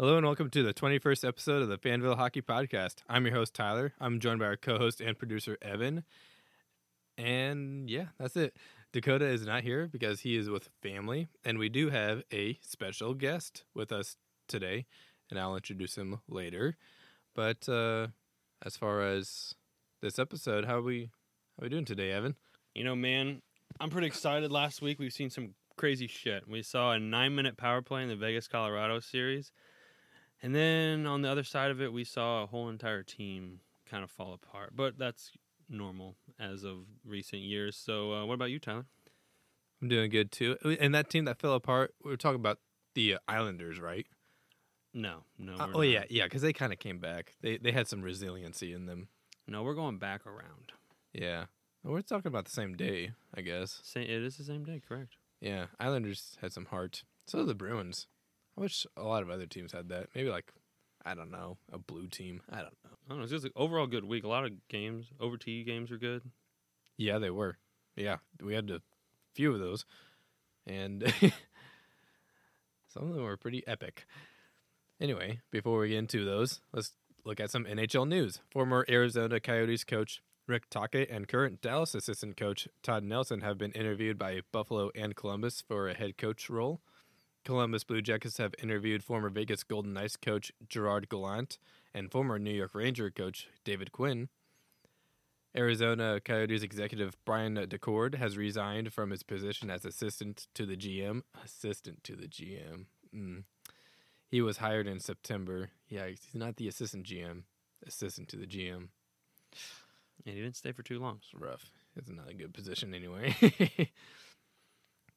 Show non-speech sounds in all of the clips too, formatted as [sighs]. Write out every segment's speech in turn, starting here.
Hello and welcome to the 21st episode of the Fanville Hockey Podcast. I'm your host, Tyler. I'm joined by our co host and producer, Evan. And yeah, that's it. Dakota is not here because he is with family. And we do have a special guest with us today. And I'll introduce him later. But uh, as far as this episode, how are we how are we doing today, Evan? You know, man, I'm pretty excited. Last week we've seen some crazy shit. We saw a nine minute power play in the Vegas Colorado series. And then on the other side of it, we saw a whole entire team kind of fall apart. But that's normal as of recent years. So, uh, what about you, Tyler? I'm doing good too. And that team that fell apart, we were talking about the uh, Islanders, right? No, no. Uh, oh not. yeah, yeah, because they kind of came back. They they had some resiliency in them. No, we're going back around. Yeah, Well, we're talking about the same day, I guess. Sa- It is the same day, correct? Yeah, Islanders had some heart. So did the Bruins. I wish a lot of other teams had that. Maybe like, I don't know, a blue team. I don't know. I don't know. It's just an overall good week. A lot of games, over T games are good. Yeah, they were. Yeah, we had a few of those, and [laughs] some of them were pretty epic. Anyway, before we get into those, let's look at some NHL news. Former Arizona Coyotes coach Rick Tocchet and current Dallas assistant coach Todd Nelson have been interviewed by Buffalo and Columbus for a head coach role. Columbus Blue Jackets have interviewed former Vegas Golden Knights coach Gerard Gallant and former New York Ranger coach David Quinn. Arizona Coyotes executive Brian Daccord has resigned from his position as assistant to the GM. Assistant to the GM. Mm. He was hired in September. Yeah, he's not the assistant GM. Assistant to the GM. And he didn't stay for too long. It's rough. It's not a good position anyway. [laughs]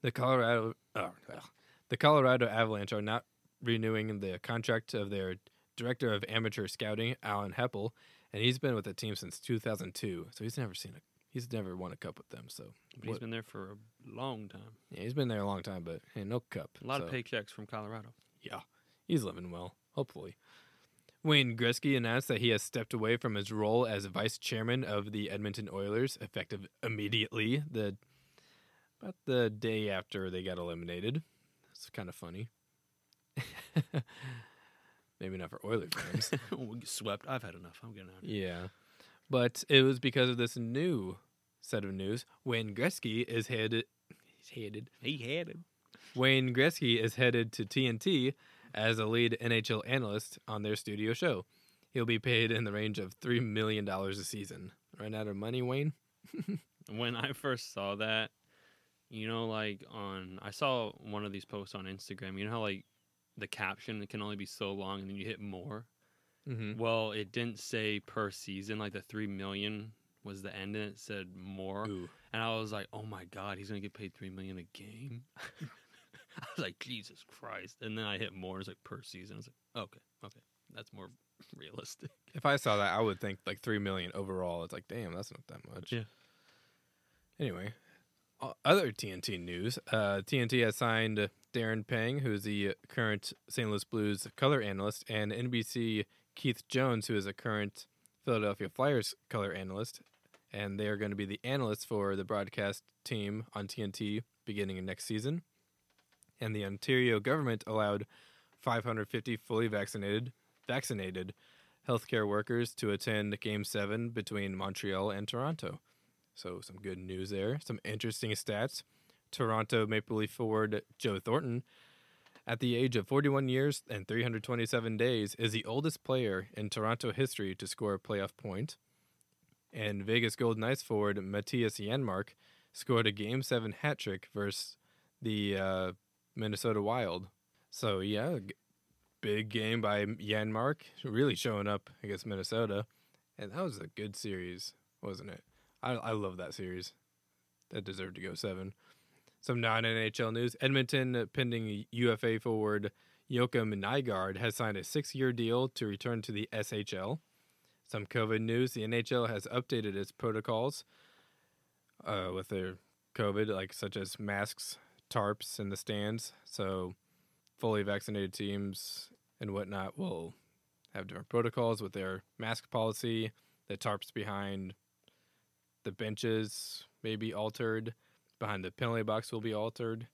the Colorado, oh, well, the Colorado Avalanche are not renewing the contract of their director of amateur scouting, Alan Hepple, and he's been with the team since 2002. So he's never seen a, he's never won a cup with them. So But he's what- been there for a long time. yeah, he's been there a long time, but hey, no cup. A lot of paychecks from Colorado. Yeah, he's living well, hopefully. Wayne Gretzky announced that he has stepped away from his role as vice chairman of the Edmonton Oilers, effective immediately. The about the day after they got eliminated. It's kind of funny. [laughs] Maybe not for Oilers fans. [laughs] get swept. I've had enough. I'm getting out. of here. yeah, but it was because of this new set of news. Wayne Gretzky is headed. He's headed. He headed. Wayne Gretzky is headed to TNT as a lead NHL analyst on their studio show. He'll be paid in the range of $3 million a season. Run out of money, Wayne? [laughs] When I first saw that, you know, like on I saw one of these posts on Instagram. You know how like the caption can only be so long, and then you hit more. Mm-hmm. Well, it didn't say per season. Like the three million was the end, and it said more. Ooh. And I was like, oh my god, he's gonna get paid three million a game. [laughs] I was like, Jesus Christ! And then I hit more. It's like per season. I was like, okay, okay, that's more [laughs] realistic. If I saw that, I would think like 3 million overall. It's like, damn, that's not that much. Yeah. Anyway, other TNT news uh, TNT has signed Darren Pang, who's the current St. Louis Blues color analyst, and NBC Keith Jones, who is a current Philadelphia Flyers color analyst. And they are going to be the analysts for the broadcast team on TNT beginning of next season. And the Ontario government allowed 550 fully vaccinated vaccinated healthcare workers to attend Game 7 between Montreal and Toronto. So, some good news there. Some interesting stats. Toronto Maple Leaf forward Joe Thornton, at the age of 41 years and 327 days, is the oldest player in Toronto history to score a playoff point. And Vegas Golden Knights forward Mattias Janmark scored a Game 7 hat trick versus the uh, Minnesota Wild. So, yeah, big game by Janmark, really showing up against Minnesota. And that was a good series, wasn't it? I, I love that series. That deserved to go seven. Some non NHL news Edmonton uh, pending UFA forward Joakim Nygård has signed a six year deal to return to the SHL. Some COVID news the NHL has updated its protocols uh, with their COVID, like such as masks, tarps in the stands. So fully vaccinated teams and whatnot will have different protocols with their mask policy. The tarps behind the benches may be altered. Behind the penalty box will be altered.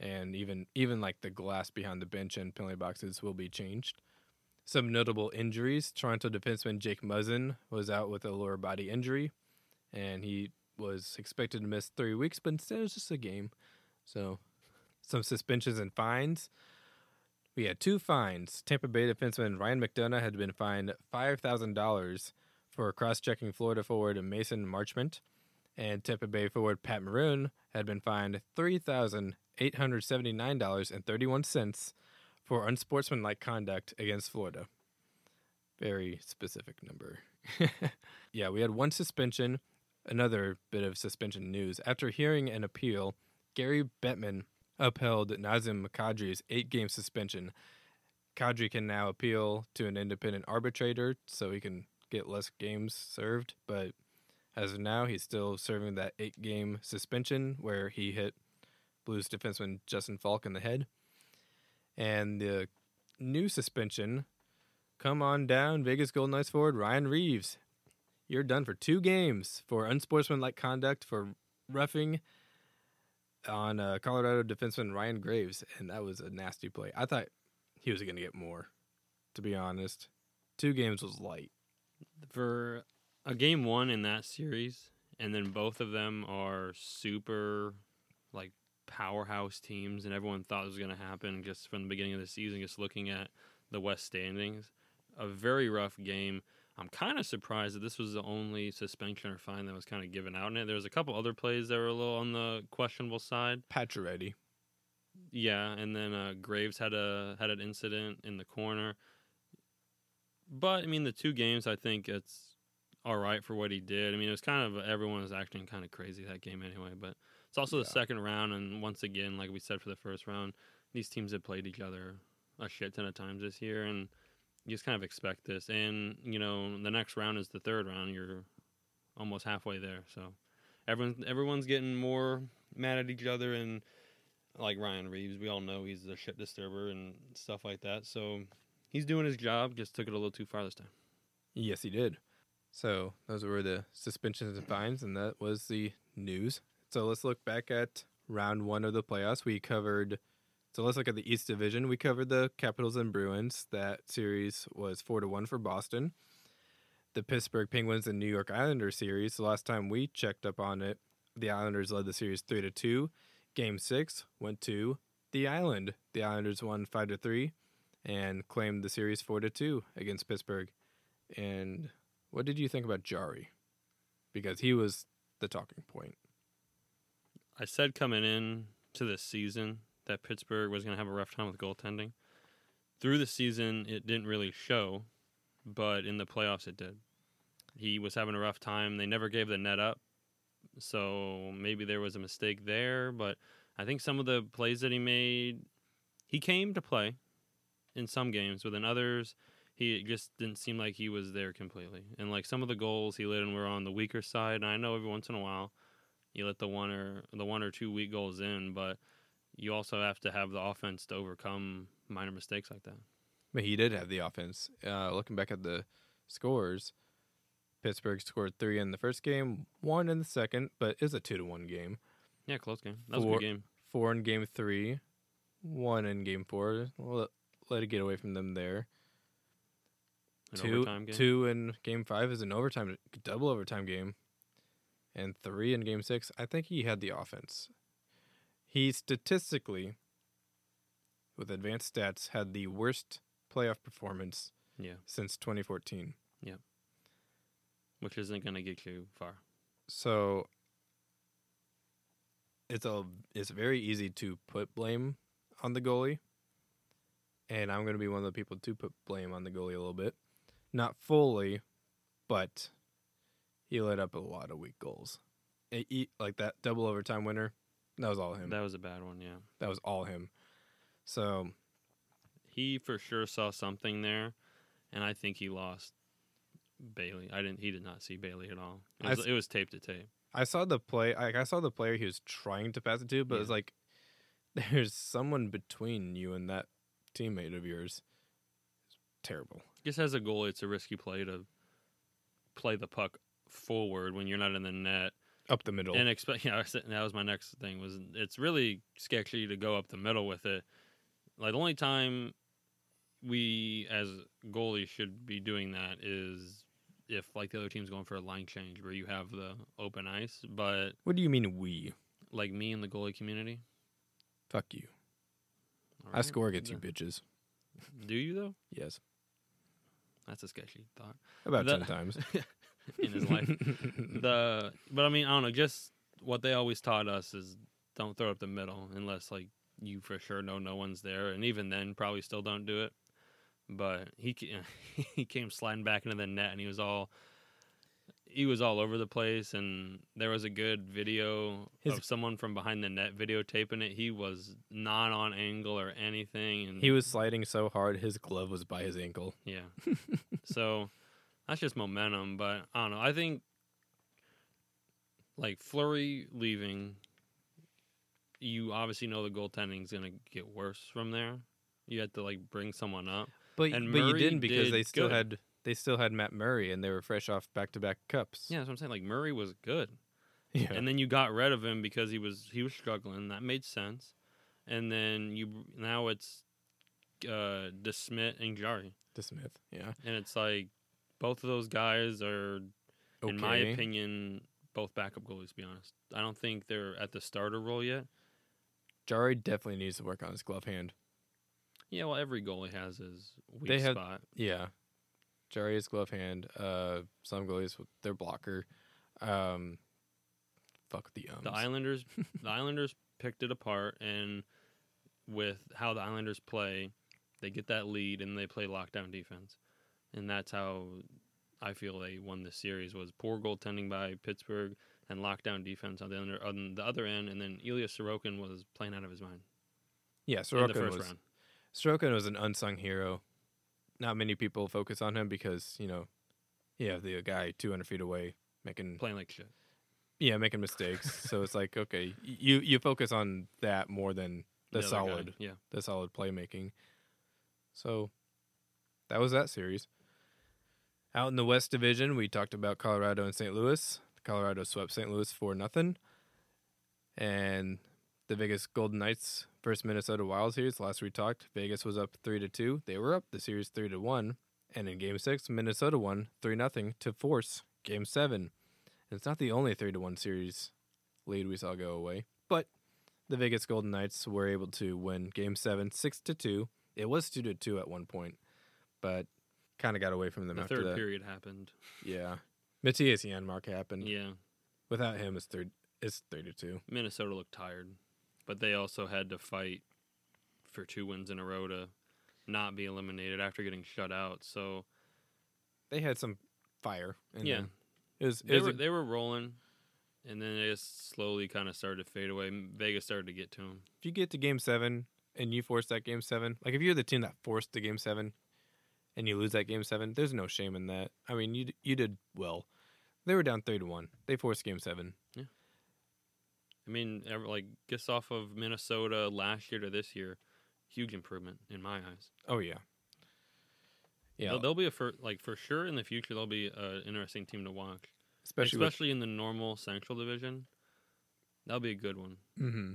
and even even like the glass behind the bench and penalty boxes will be changed. Some notable injuries: Toronto defenseman Jake Muzzin was out with a lower body injury, and he was expected to miss three weeks, but instead it was just a game. So, some suspensions and fines. We had two fines. Tampa Bay defenseman Ryan McDonagh had been fined five thousand dollars for cross-checking Florida forward Mason Marchment, and Tampa Bay forward Pat Maroon had been fined three thousand eight hundred seventy-nine dollars and thirty-one cents for unsportsmanlike conduct against Florida. Very specific number. [laughs] yeah, we had one suspension. Another bit of suspension news. After hearing an appeal, Gary Bettman upheld Nazem Kadri's eight game suspension. Kadri can now appeal to an independent arbitrator so he can get less games served, but as of now, he's still serving that eight game suspension where he hit Blues defenseman Justin Faulk in the head. And the new suspension come on down, Vegas Golden Knights forward Ryan Reaves. You're done for two games for unsportsmanlike conduct for roughing on uh, Colorado defenseman Ryan Graves, and that was a nasty play. I thought he was going to get more, to be honest. Two games was light. For a game one in that series, and then both of them are super like powerhouse teams, and everyone thought it was going to happen just from the beginning of the season, just looking at the West standings. A very rough game. I'm kind of surprised that this was the only suspension or fine that was kind of given out in it. There was a couple other plays that were a little on the questionable side. Pacioretty. Yeah, and then uh, Graves had a had an incident in the corner. But I mean, the two games, I think it's all right for what he did. I mean, it was kind of everyone was acting kind of crazy that game anyway. But it's also Yeah. the second round, and once again, like we said for the first round, these teams have played each other a shit ton of times this year, and you just kind of expect this. And you know, the next round is the third round. You're almost halfway there, so everyone everyone's getting more mad at each other, and like Ryan Reaves, we all know he's a shit disturber and stuff like that. So he's doing his job. Just took it a little too far this time. Yes, he did. So those were the suspensions and fines, and that was the news. So let's look back at round one of the playoffs. We covered. So let's look at the East Division. We covered the Capitals and Bruins. That series was four to one for Boston. The Pittsburgh Penguins and New York Islanders series. The last time we checked up on it, the Islanders led the series three to two. Game six went to the Island. The Islanders won five to three, and claimed the series four to two against Pittsburgh. And what did you think about Jarry? Because he was the talking point. I said coming in to this season that Pittsburgh was going to have a rough time with goaltending. Through the season, it didn't really show, but in the playoffs, it did. He was having a rough time. They never gave the net up, so maybe there was a mistake there. But I think some of the plays that he made, he came to play in some games, but in others, he just didn't seem like he was there completely. And like some of the goals he let in were on the weaker side. And I know every once in a while you let the one or the one or two weak goals in, but you also have to have the offense to overcome minor mistakes like that. But he did have the offense. Uh, looking back at the scores, Pittsburgh scored three in the first game, one in the second, but it's a two to one game. Yeah, close game. That was a Four- good game. Four in game three, one in game four. Let, it get away from them there. An two, overtime game. two in game five is an overtime, double overtime game, and three in game six. I think he had the offense. He statistically, with advanced stats, had the worst playoff performance Yeah, since 2014. Yeah. which isn't going to get you far. So it's a it's very easy to put blame on the goalie. And I'm going to be one of the people to put blame on the goalie a little bit. Not fully, but he let up a lot of weak goals. It- like that double overtime winner, that was all him. That was a bad one. Yeah, That was all him. So, he for sure saw something there, and I think he lost Bailey. I didn't. He did not see Bailey at all. It was, s- it was tape to tape. I saw the play. Like I saw the player he was trying to pass it to, but it's Yeah. like [laughs] there's someone between you and that teammate of yours. It's terrible. Just as a goalie, it's a risky play to play the puck forward when you're not in the net up the middle. and expect [laughs] yeah that was my next thing was it's really sketchy to go up the middle with it like the only time we as goalies should be doing that is if like the other team's going for a line change where you have the open ice but what do you mean we? like me in the goalie community Fuck you. I right, score against you bitches. do you though Yes. that's a sketchy thought About The- ten times. [laughs] in his life the but I mean I don't know just what they always taught us is don't throw up the middle unless like you for sure know no one's there and even then probably still don't do it but he ca- [laughs] he came sliding back into the net and he was all he was all over the place and there was a good video His- of someone from behind the net videotaping it he was not on angle or anything and he was sliding so hard his glove was by his ankle. yeah. [laughs] so that's just momentum, but I don't know. I think like Fleury leaving, you obviously know the goaltending's gonna get worse from there. You had to like bring someone up. But And but you didn't because did they still good. had they still had Matt Murray and they were fresh off back to back cups. Yeah, that's what I'm saying. Like Murray was good, [laughs] Yeah. and then you got rid of him because he was he was struggling. That made sense. And then you now it's uh DeSmith and Jarry, to Smith. Yeah. and it's like both of those guys are Okay. in my opinion, both backup goalies. To be honest, I don't think they're at the starter role yet. Jarry definitely needs to work on his glove hand. Yeah, well, every goalie has his weak They have- spot. Yeah. Jarry's glove hand. Uh, some goalies with their blocker. Um, fuck the ums. The Islanders, [laughs] the Islanders picked it apart, and with how the Islanders play, they get that lead and they play lockdown defense, and that's how I feel they won the series. Was poor goaltending by Pittsburgh and lockdown defense on the other on the other end, and then Ilya Sorokin was playing out of his mind yeah, in the Sorokin first was round. Sorokin was an unsung hero. Not many people focus on him because you know, you have the guy 200 feet away making Playing like shit. yeah making mistakes. [laughs] so it's like okay, you you focus on that more than the, guy, solid yeah. the solid playmaking. So that was that series. Out in the West Division, we talked about Colorado and St. Louis. Colorado swept St. Louis for nothing. And the Vegas Golden Knights versus Minnesota Wild series. Last we talked, Vegas was up three to two. They were up the series three to one. And in game six, Minnesota won three nothing to force game seven. And it's not the only three to one series lead we saw go away. But the Vegas Golden Knights were able to win Game Seven, six to two. It was two to two at one point, but kind of got away from them The after third that. period happened. Yeah, Mattias Janmark happened. Yeah, Without him, it's third. It's three to two. Minnesota looked tired, but they also had to fight for two wins in a row to not be eliminated after getting shut out. So They had some fire. Yeah. it was. It they were a- they were rolling, and then they just slowly kind of started to fade away. Vegas started to get to them. if you get to Game Seven and you force that Game Seven, like if you're the team that forced the Game Seven, and you lose that Game Seven, there's no shame in that. I mean, you you did well. They were down three to one. They forced Game Seven. I mean, like just off of Minnesota last year to this year, huge improvement in my eyes. Oh yeah. Yeah, They'll, they'll be a for like for sure in the future. They'll be an interesting team to watch, especially, especially, in the normal Central Division. That'll be a good one. with mm-hmm.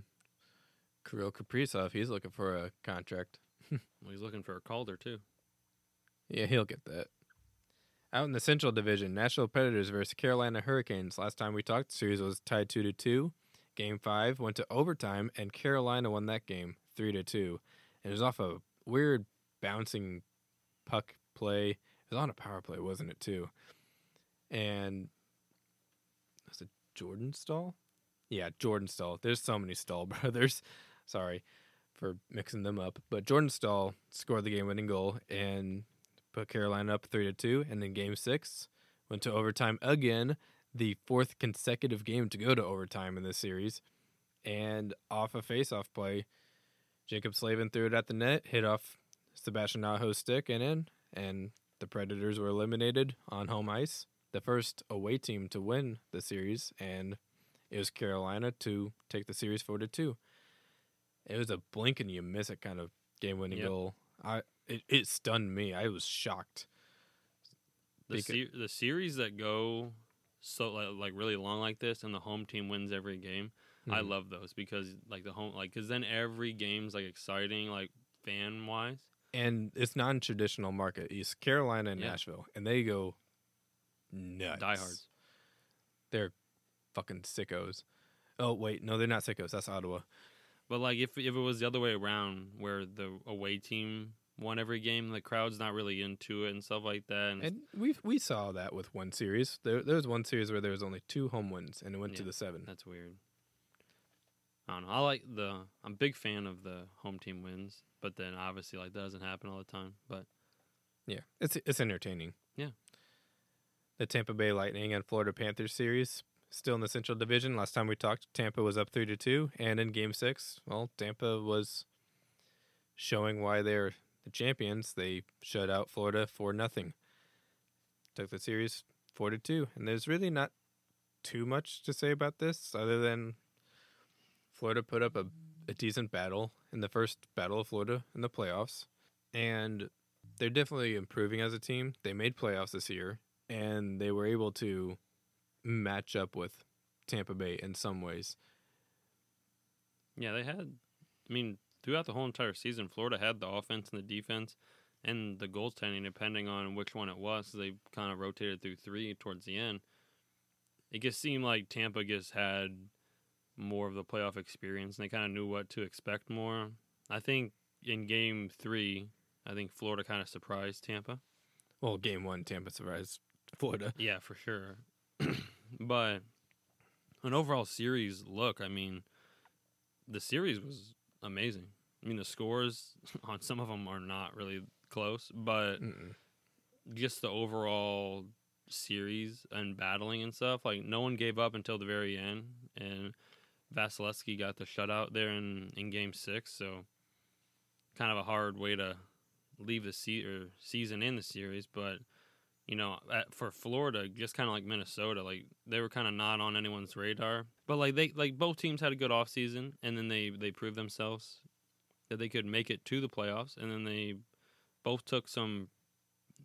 Kirill Kaprizov. He's looking for a contract. [laughs] Well, he's looking for a Calder too. Yeah, he'll get that. Out in the Central Division, Nashville Predators versus Carolina Hurricanes. Last time we talked, the series was tied two to two. Game five went to overtime, and Carolina won that game three to two. And it was off a weird bouncing puck play. It was on a power play, wasn't it too? And was it Jordan Staal? Yeah, Jordan Staal. There's so many Staal [laughs] brothers. Sorry for mixing them up. But Jordan Staal scored the game-winning goal and put Carolina up three to two. And then Game Six went to overtime again, the fourth consecutive game to go to overtime in this series. And off a face-off play, Jaccob Slavin threw it at the net, hit off Sebastian Aho's stick and in, and the Predators were eliminated on home ice. The first away team to win the series, and it was Carolina to take the series four to two it was a blink and you miss it kind of game winning Yep. goal. I it, it stunned me. I was shocked. The se- the series that go so like, like really long like this, and the home team wins every game. I Mhm. love those because like the home like because then every game's like exciting like fan wise. and it's non-traditional market. East Carolina and Yeah. Nashville, and they go nuts. Diehards. They're fucking sickos. Oh wait, no, they're not sickos. That's Ottawa. But like if if it was the other way around, where the away team won every game, the crowd's not really into it and stuff like that. And, And we we saw that with one series. There there was one series where there was only two home wins, and it went to the seven. that's weird. I don't know. I like the. I'm a big fan of the home team wins, but then obviously like that doesn't happen all the time. But Yeah, it's it's entertaining. Yeah. The Tampa Bay Lightning and Florida Panthers series still in the Central Division. Last time we talked, Tampa was up three to two, and in Game Six, well, Tampa was showing why they're the champions. They shut out Florida for nothing. Took the series four to two, and there's really not too much to say about this other than Florida put up a, a decent battle in the first battle of Florida in the playoffs, and they're definitely improving as a team. They made playoffs this year, and they were able to match up with Tampa Bay in some ways. yeah, they had. I mean, throughout the whole entire season, Florida had the offense and the defense, and the goaltending, depending on which one it was. They kind of rotated through three towards the end. It just seemed like Tampa just had more of the playoff experience, and they kind of knew what to expect more. I think in Game Three, I think Florida kind of surprised Tampa. Well, game one, Tampa surprised Florida. [laughs] Yeah, for sure. [clears throat] but an overall series look, I mean, the series was amazing. I mean, the scores [laughs] on some of them are not really close, but Mm-mm. just the overall series and battling and stuff, like no one gave up until the very end, and Vasilevskiy got the shutout there in, in Game Six, so kind of a hard way to leave the se- or season in the series, but you know, at, for Florida, just kind of like Minnesota, like they were kind of not on anyone's radar. But like they like both teams had a good offseason and then they they proved themselves that they could make it to the playoffs and then they both took some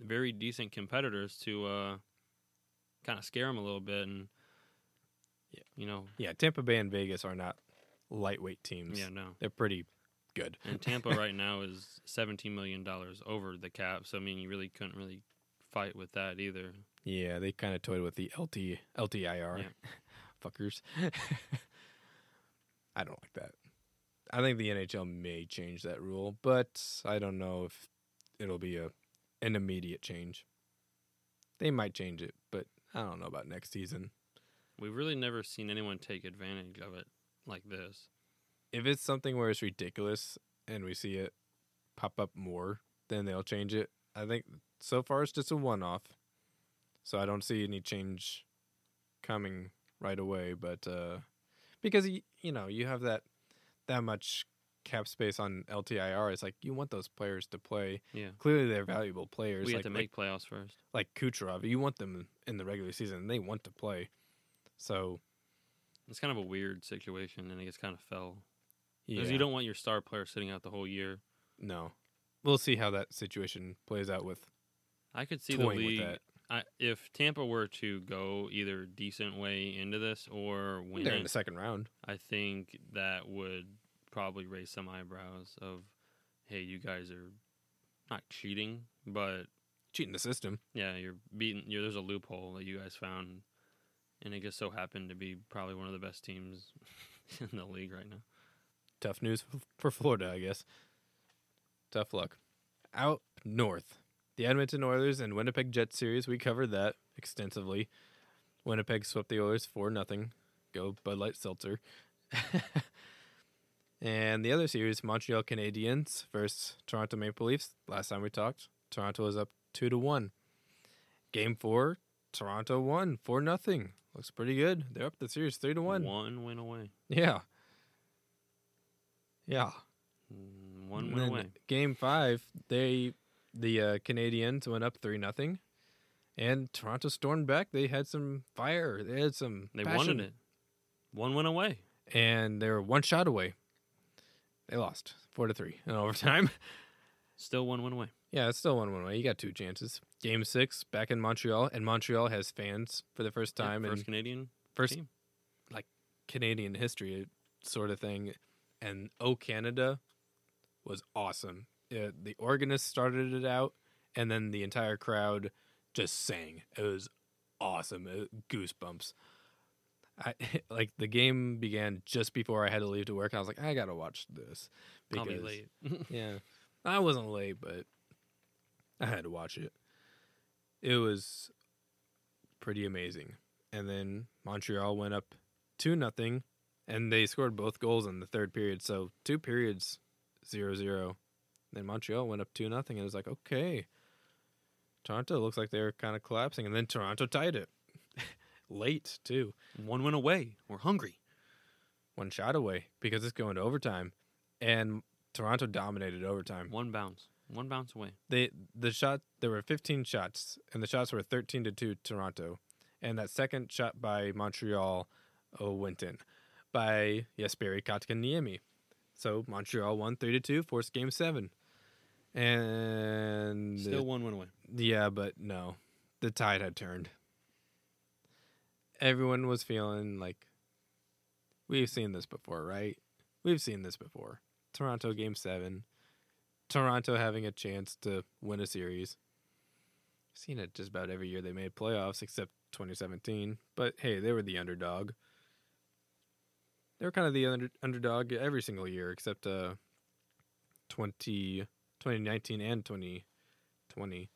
very decent competitors to uh kind of scare them a little bit and Yeah. you know, Yeah, Tampa Bay and Vegas are not lightweight teams. yeah, no. They're pretty good. And Tampa [laughs] right now is 17 million dollars over the cap, so I mean, you really couldn't really fight with that either. Yeah, they kind of toyed with the LT LTIR Yeah. [laughs] fuckers. [laughs] I don't like that. I think the NHL may change that rule, but I don't know if it'll be a an immediate change. They might change it, but I don't know about next season. We've really never seen anyone take advantage of it like this. If it's something where it's ridiculous and we see it pop up more, then they'll change it. I think so far it's just a one off. So I don't see any change coming right away, but uh because you know, you have that that much cap space on LTIR, it's like you want those players to play. Yeah. Clearly they're valuable players We like have to make playoffs first. like, like Kucherov. You want them in the regular season and they want to play. So, It's kind of a weird situation, and it just kind of fell yeah. because you don't want your star player sitting out the whole year. No. We'll see how that situation plays out with I could see the league. I, if Tampa were to go either decent way into this or win They're in the second round. I think that would probably raise some eyebrows of, hey, you guys are not cheating, but Cheating the system. yeah, you're beating. You're, there's a loophole that you guys found, and it just so happened to be probably one of the best teams [laughs] in the league right now. Tough news for Florida, I guess. Tough luck. Out north, the Edmonton Oilers and Winnipeg Jets series, we covered that extensively. Winnipeg swept the Oilers 4 nothing. Go Bud Light Seltzer. [laughs] and the other series, Montreal Canadiens versus Toronto Maple Leafs. Last time we talked, Toronto was up 2 to 1. Game 4, Toronto won 4 nothing. Looks pretty good. They're up the series 3 to 1. One win away. Yeah. Yeah. Mm, One win away. Game five, they the uh, Canadiens went up three nothing, and Toronto stormed back. They had some fire. They had some. They passion, wanted it. One win away. and they were one shot away. They lost four to three in overtime. [laughs] Still one win away. yeah, it's still one one way. You got two chances. Game six back in Montreal, and Montreal has fans for the first Yeah, time first in Canadian. first team. Like Canadian history, sort of thing. And Oh Canada was awesome. Uh, the organist started it out, and then the entire crowd just sang. It was awesome. It, goosebumps. I [laughs] like the game began just before I had to leave to work. I was like, I gotta watch this I'll be late. [laughs] [laughs] yeah, I wasn't late, but I had to watch it. It was pretty amazing. And then Montreal went up two nothing, and they scored both goals in the third period. So two periods, zero zero. Then Montreal went up two nothing, and it was like, okay, Toronto looks like they're kind of collapsing, and then Toronto tied it [laughs] late too, One went away. We're hungry. one shot away because it's going to overtime, and Toronto dominated overtime. One bounce. One bounce away. they the shot there were 15 shots and the shots were 13 to 2 Toronto and that second shot by Montreal oh, went in by Jesperi Kotkaniemi. So Montreal won 3 to 2 forced game 7. And Still one went away. yeah, but no. The tide had turned. Everyone was feeling like we've seen this before, right? We've seen this before. Toronto game 7. Toronto having a chance to win a series. Seen it just about every year they made playoffs except 2017, but hey, they were the underdog. They were kind of the under, underdog every single year except uh 20 2019 and 2020.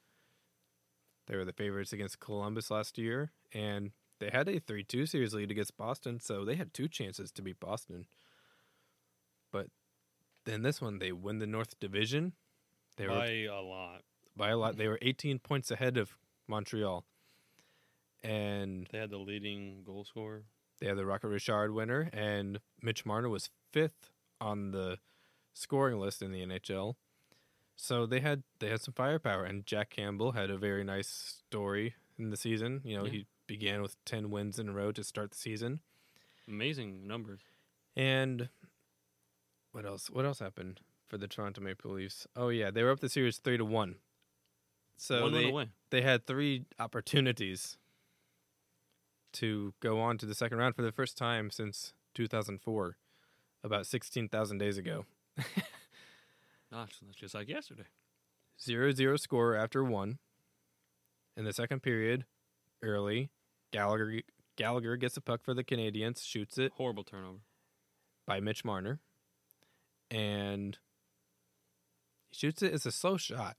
They were the favorites against Columbus last year, and they had a 3 2 series lead against Boston, so they had two chances to beat Boston. But then this one, they win the North Division. They were By a lot. by a lot. They were 18 points ahead of Montreal. And They had the leading goal scorer. they had the Rocket Richard winner, and Mitch Marner was fifth on the scoring list in the NHL. So they had they had some firepower, and Jack Campbell had a very nice story in the season. You know, Yeah. he began with ten wins in a row to start the season. Amazing numbers. And what else? What else happened for the Toronto Maple Leafs? Oh yeah, they were up the series three to one. So one they they had three opportunities to go on to the second round for the first time since 2004, about 16,000 days ago. [laughs] Gosh, that's just like yesterday. 0 0 score after one. In the second period, early, Gallagher, Gallagher gets a puck for the Canadiens, shoots it Horrible turnover. by Mitch Marner, and he shoots it. It's a slow shot.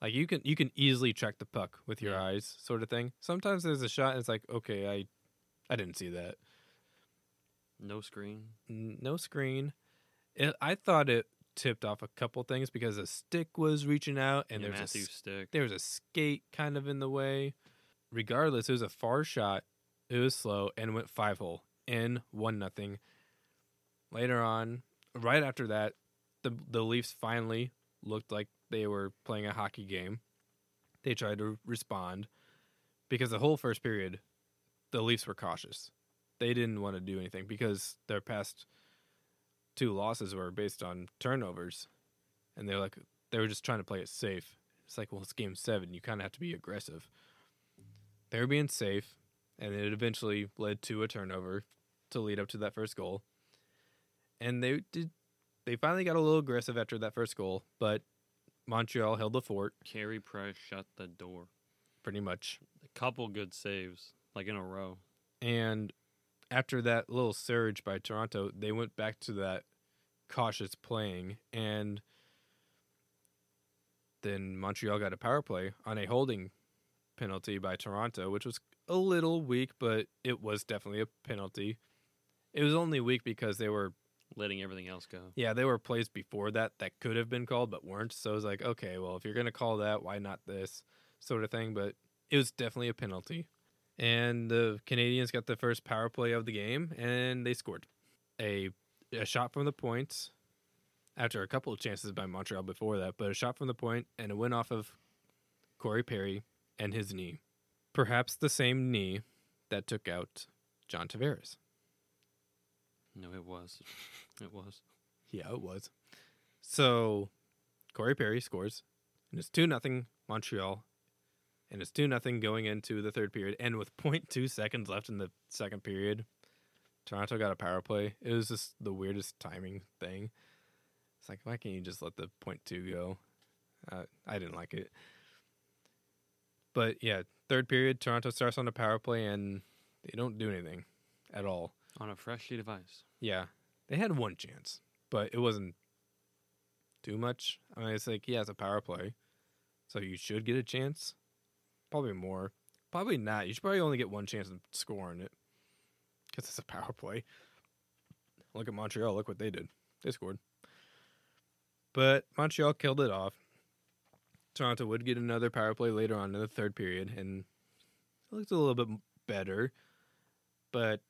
Like you can you can easily track the puck with your Yeah. eyes, sort of thing. Sometimes there's a shot, and it's like, okay, I, I didn't see that. No screen. No screen. It, I thought it tipped off a couple things because a stick was reaching out, and yeah, there's a stick. there was a skate kind of in the way. Regardless, it was a far shot. It was slow and went five hole in one nothing. Later on, right after that, the the Leafs finally looked like they were playing a hockey game. They tried to respond because the whole first period, the Leafs were cautious. They didn't want to do anything because their past two losses were based on turnovers, and they're like they were just trying to play it safe. It's like, well, it's game seven. You kind of have to be aggressive. They were being safe, and it eventually led to a turnover to lead up to that first goal. And they did. They finally got a little aggressive after that first goal, but Montreal held the fort Carey Price shut the door. pretty much. A couple good saves, like in a row. And after that little surge by Toronto, they went back to that cautious playing. And then Montreal got a power play on a holding penalty by Toronto, which was a little weak, but it was definitely a penalty. It was only weak because they were, Letting everything else go. yeah, there were plays before that that could have been called but weren't. So it was like, okay, well, if you're going to call that, why not this sort of thing? But it was definitely a penalty. And the Canadiens got the first power play of the game and they scored. A, a shot from the point after a couple of chances by Montreal before that, but a shot from the point and it went off of Corey Perry and his knee. Perhaps the same knee that took out John Tavares. No, it was. It was. Yeah, it was. So Corey Perry scores, and it's two nothing Montreal and it's 2 nothing going into the third period. And with [laughs] 0.2 seconds left in the second period, Toronto got a power play. It was just the weirdest timing thing. It's like, why can't you just let the point two go? Uh, I didn't like it. But yeah, third period, Toronto starts on a power play and they don't do anything at all. On a fresh sheet of ice. Yeah, they had one chance, but it wasn't too much. I mean, it's like, yeah, it's a power play. So you should get a chance. Probably more. Probably not. You should probably only get one chance of scoring it because it's a power play. Look at Montreal. Look what they did. They scored. But Montreal killed it off. Toronto would get another power play later on in the third period, and it looked a little bit better. But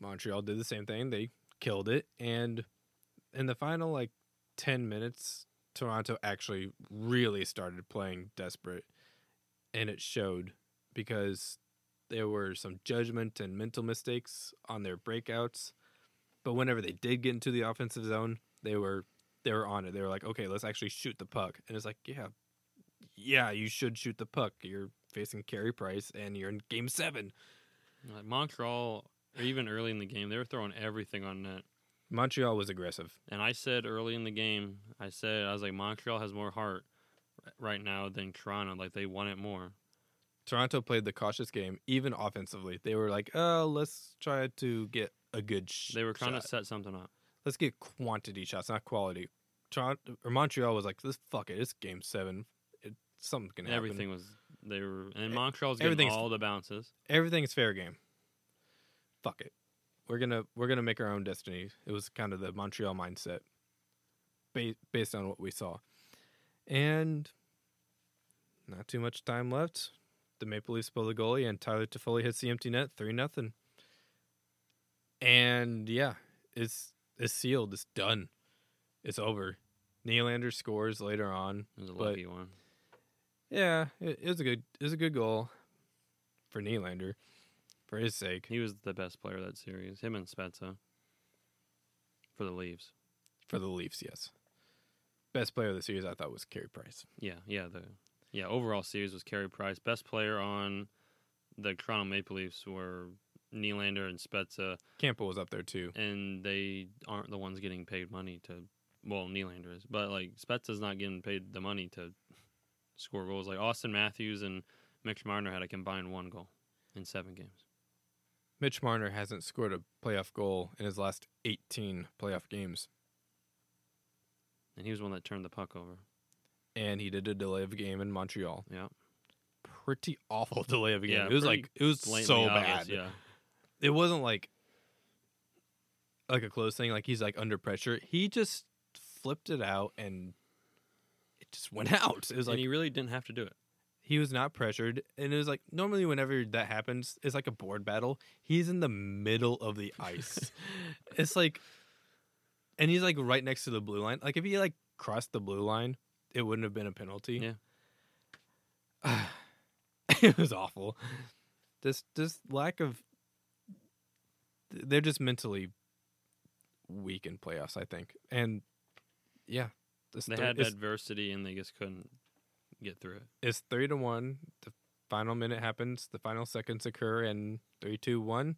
Montreal did the same thing. They killed it. And in the final, like, 10 minutes, Toronto actually really started playing desperate. And it showed because there were some judgment and mental mistakes on their breakouts. But whenever they did get into the offensive zone, they were they were on it. They were like, okay, let's actually shoot the puck. And it's like, yeah, yeah, you should shoot the puck. You're facing Carey Price and you're in game seven. Like Montreal, or even early in the game, they were throwing everything on net. Montreal was aggressive. And I said early in the game, I said I was like Montreal has more heart right now than Toronto. Like they want it more. Toronto played the cautious game, even offensively. They were like, "Oh, let's try to get a good." Sh- They were trying shot. to set something up. Let's get quantity shots, not quality. Toronto or Montreal was like, "This fuck it, it's game seven. It, something can And happen. everything was they were and Montreal's getting all the bounces. Everything's fair game. Fuck it, we're gonna we're gonna make our own destiny. It was kind of the Montreal mindset, ba- based on what we saw, and not too much time left. The Maple Leafs pull the goalie, and Tyler Toffoli hits the empty net, three nothing. And yeah, it's it's sealed. It's done. It's over. Nylander scores later on. It was a lucky one. Yeah, it, it was a good it was a good goal for Nylander, for his sake. He was the best player of that series. Him and Spezza for the Leafs. For the Leafs, yes. Best player of the series, I thought, was Carey Price. Yeah, yeah. The yeah overall series was Carey Price. Best player on the Toronto Maple Leafs were Nylander and Spezza, Campbell was up there too. and they aren't the ones getting paid money to. Well, Nylander is, but like Spezza's not getting paid the money to score goals. Like Auston Matthews and Mitch Marner had a combined one goal in seven games. Mitch Marner hasn't scored a playoff goal in his last 18 playoff games, And he was the one that turned the puck over. and he did a delay of game in Montreal. Yeah. Pretty awful [laughs] delay of game. Yeah, it was like it was so obvious, bad. Yeah. It wasn't like like a close thing. Like he's like under pressure. He just flipped it out, and it just went [laughs] out. It was and like he really didn't have to do it. he was not pressured and it was like normally whenever that happens it's like a board battle he's in the middle of the ice [laughs] it's like and he's like right next to the blue line like if he like crossed the blue line it wouldn't have been a penalty yeah [sighs] it was awful this this lack of they're just mentally weak in playoffs i think and yeah They thir- had adversity and they just couldn't get through it. it's three to one. The final minute happens. The final seconds occur, and three, two, one.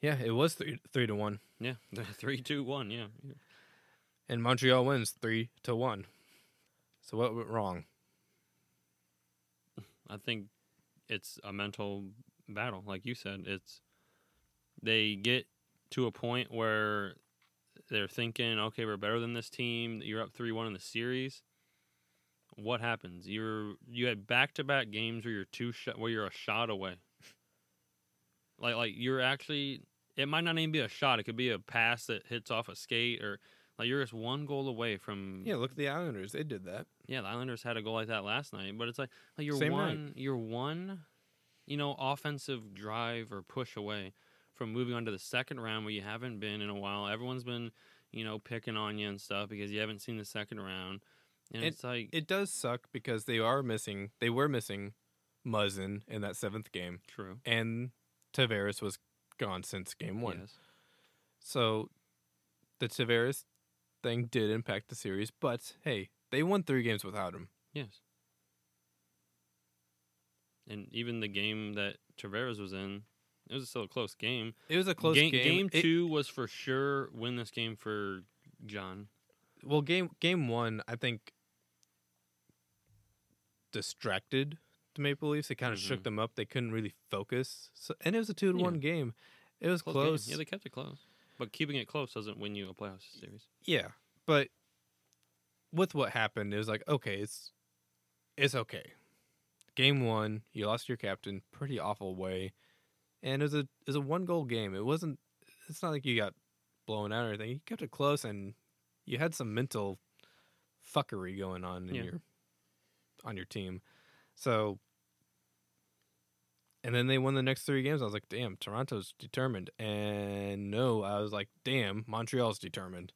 Yeah, it was three three to one, Yeah. [laughs] Three, two, one. Yeah. and Montreal wins three to one. So what went wrong? [laughs] I think it's a mental battle, like you said. It's they get to a point where they're thinking, okay, we're better than this team. You're up three one in the series. What happens? You're you had back to back games where you're two shot where you're a shot away. Like like you're actually it might not even be a shot. It could be a pass that hits off a skate or like you're just one goal away from Yeah, look at the Islanders. They did that. yeah, the Islanders had a goal like that last night, but it's like like you're Same night. one you're one, you know, offensive drive or push away from moving on to the second round where you haven't been in a while. Everyone's been, you know, picking on you and stuff because you haven't seen the second round. And It- it's like It does suck because they are missing. They were missing Muzzin in that seventh game, true. and Tavares was gone since game one. Yes. So the Tavares thing did impact the series, but hey, they won three games without him. Yes. And even the game that Tavares was in, it was still a close game. It was a close game. game. It- two was for sure win this game for John. well, game game one, I think, distracted the Maple Leafs. It kind of shook Mhm. them up. They couldn't really focus, so, and it was a two to Yeah. one game. It was Close. close. Yeah, they kept it close. But keeping it close doesn't win you a playoff series. Yeah, but with what happened, it was like okay, it's it's okay. Game one, you lost your captain, pretty awful way, and it was a it was a one goal game. It wasn't. It's not like you got blown out or anything. You kept it close, and you had some mental fuckery going on in Yeah. your on your team. So. And then they won the next three games. I was like, damn, Toronto's determined. And no, I was like, damn, Montreal's determined.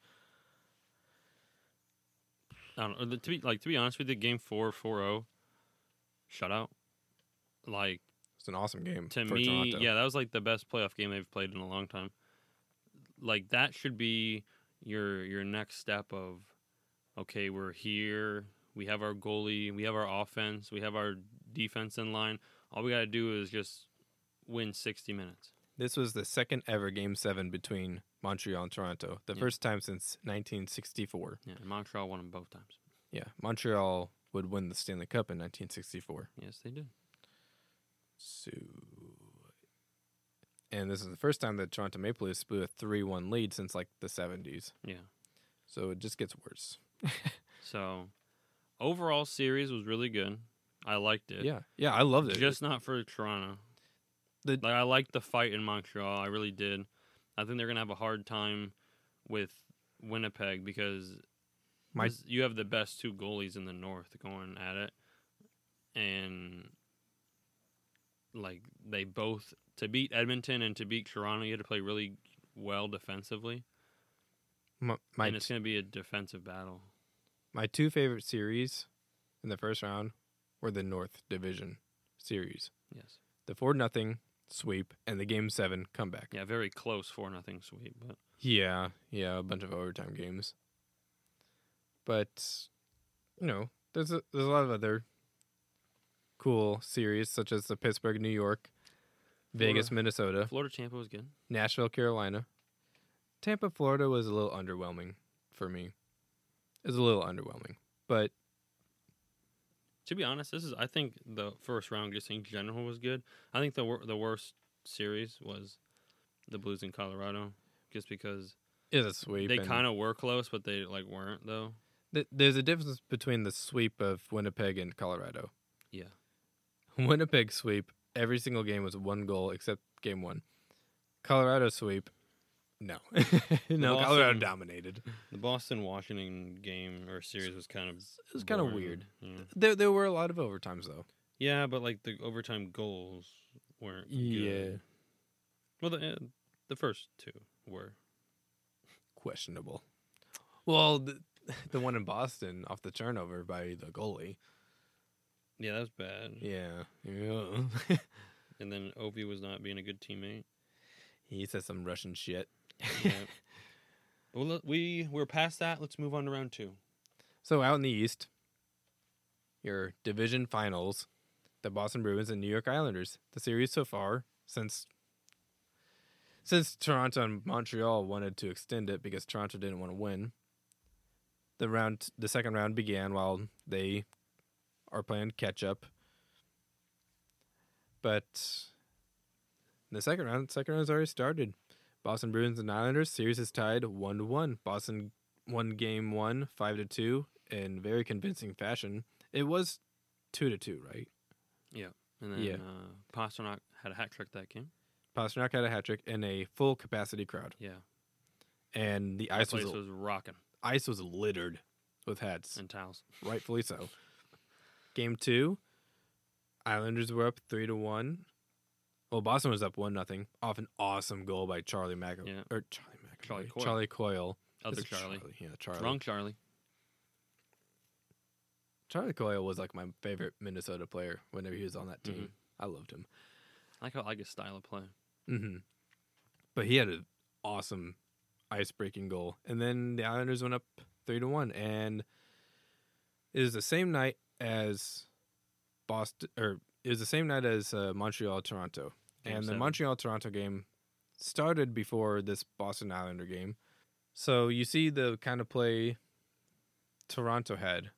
I don't know. the- To be like to be honest with you, game four, 4-0, shutout. Like It's an awesome game to for me, Toronto. yeah, that was like the best playoff game they've played in a long time. Like that should be your your next step of okay, we're here, we have our goalie, we have our offense, we have our defense in line. All we got to do is just win 60 minutes. This was the second ever Game Seven between Montreal and Toronto. The Yeah. first time since 1964. Yeah, and Montreal won them both times. Yeah, Montreal would win the Stanley Cup in 1964. Yes, they did. So, and this is the first time that Toronto Maple Leafs blew a three-one lead since like the 70s. Yeah. So it just gets worse. [laughs] So, overall series was really good. I liked it. Yeah, yeah, I loved it. Just not for Toronto. The- like I liked the fight in Montreal. I really did. I think they're gonna have a hard time with Winnipeg because My- you have the best two goalies in the North going at it, and like they both to beat Edmonton and to beat Toronto, you had to play really well defensively, my my, and it's gonna be a defensive battle. My two favorite series in the first round were the North Division series. Yes, The four nothing sweep and the Game Seven comeback. yeah, very close four nothing sweep, but Yeah, yeah, a bunch of overtime games. But you know, there's a, there's a lot of other cool series such as the Pittsburgh, New York, Vegas, Minnesota, Florida Tampa was good. Nashville, Carolina. Tampa, Florida was a little underwhelming for me. Was a little underwhelming, but To be honest, this is I think the first round just in general was good. I think the wor- the worst series was the Blues in Colorado, just because it's a sweep. they kind of were close, but they like weren't though. th- there's a difference between the sweep of Winnipeg and Colorado. Yeah. [laughs] Winnipeg sweep, every single game was one goal except game one. Colorado sweep, no. [laughs] no, Boston- Colorado dominated. The Boston Washington game or series was kind of It was kind of boring, weird. Yeah. There, there were a lot of overtimes, though. yeah, but like the overtime goals weren't. Yeah. Good. Well, the uh, the first two were. Questionable. Well, the, [laughs] the one in Boston off the turnover by the goalie. Yeah, that was bad. Yeah. yeah. And then Ovi was not being a good teammate. he said some Russian shit. [laughs] Yeah. [laughs] well, we we're past that. Let's move on to round two. So out in the East, your division finals, the Boston Bruins and New York Islanders. The series so far, since since Toronto and Montreal wanted to extend it because Toronto didn't want to win. The round, the second round began while they are playing catch up. But the second round, second round has already started. Boston Bruins and Islanders series is tied one to one. Boston won game one, five to two, in very convincing fashion. It was two to two, right? Yeah, and then Yeah. uh, Pastrnak had a hat trick that game. Pastrnak had a hat trick in a full capacity crowd, Yeah, and the that ice was, was rocking ice was littered with hats, and towels. rightfully so. [laughs] Game two, Islanders were up three to one. Well, Boston was up one nothing off an awesome goal by Charlie Mac Yeah. or Charlie Mac Charlie Coyle. Charlie Coyle. Other Is it Charlie. Yeah, Charlie. Wrong Charlie. Charlie Coyle was like my favorite Minnesota player whenever he was on that team. Mhm. I loved him. I like how I like his style of play. hmm But he had an awesome ice breaking goal. And then the Islanders went up three to one. And it was the same night as Boston or it was the same night as uh, Montreal Toronto, Game and the. Montreal Toronto game started before this Boston Islander game. So you see the kind of play Toronto had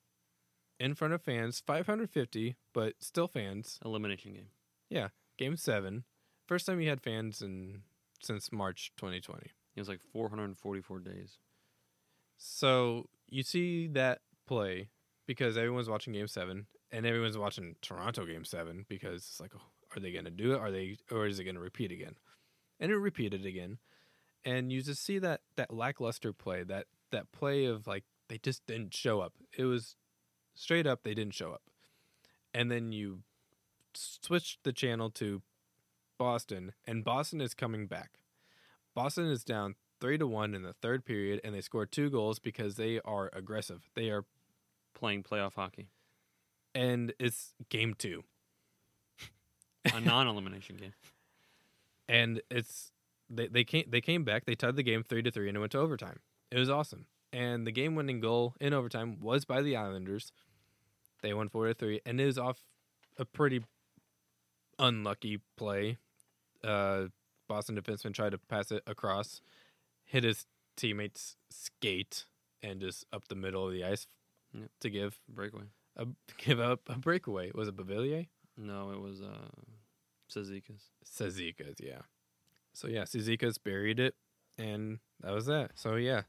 in front of fans, 550, but still fans. Elimination game. Yeah, game seven, first time you had fans in since March 2020. It was like 444 days. So you see that play because everyone's watching Game Seven, and everyone's watching Toronto Game Seven because it's like, oh, are they going to do it? Are they, or is it going to repeat again? And it repeated again, and you just see that that lackluster play, that that play of like they just didn't show up. It was straight up they didn't show up, and then you switch the channel to Boston, and Boston is coming back. Boston is down three to one in the third period, and they score two goals because they are aggressive. They are, Playing playoff hockey. And it's game two, A non elimination game. [laughs] and it's they they came they came back. They tied the game three to three, and it went to overtime. It was awesome, and the game winning goal in overtime was by the Islanders. They won four to three, and it was off a pretty unlucky play. Uh, Boston defenseman tried to pass it across, hit his teammate's skate, and just up the middle of the ice Yep. to give Breakaway. A [laughs] give up a breakaway. Was it Beauvillier? No, it was uh, Cizikas. Cizikas, yeah. So yeah, Cizikas buried it, and that was that. So yeah,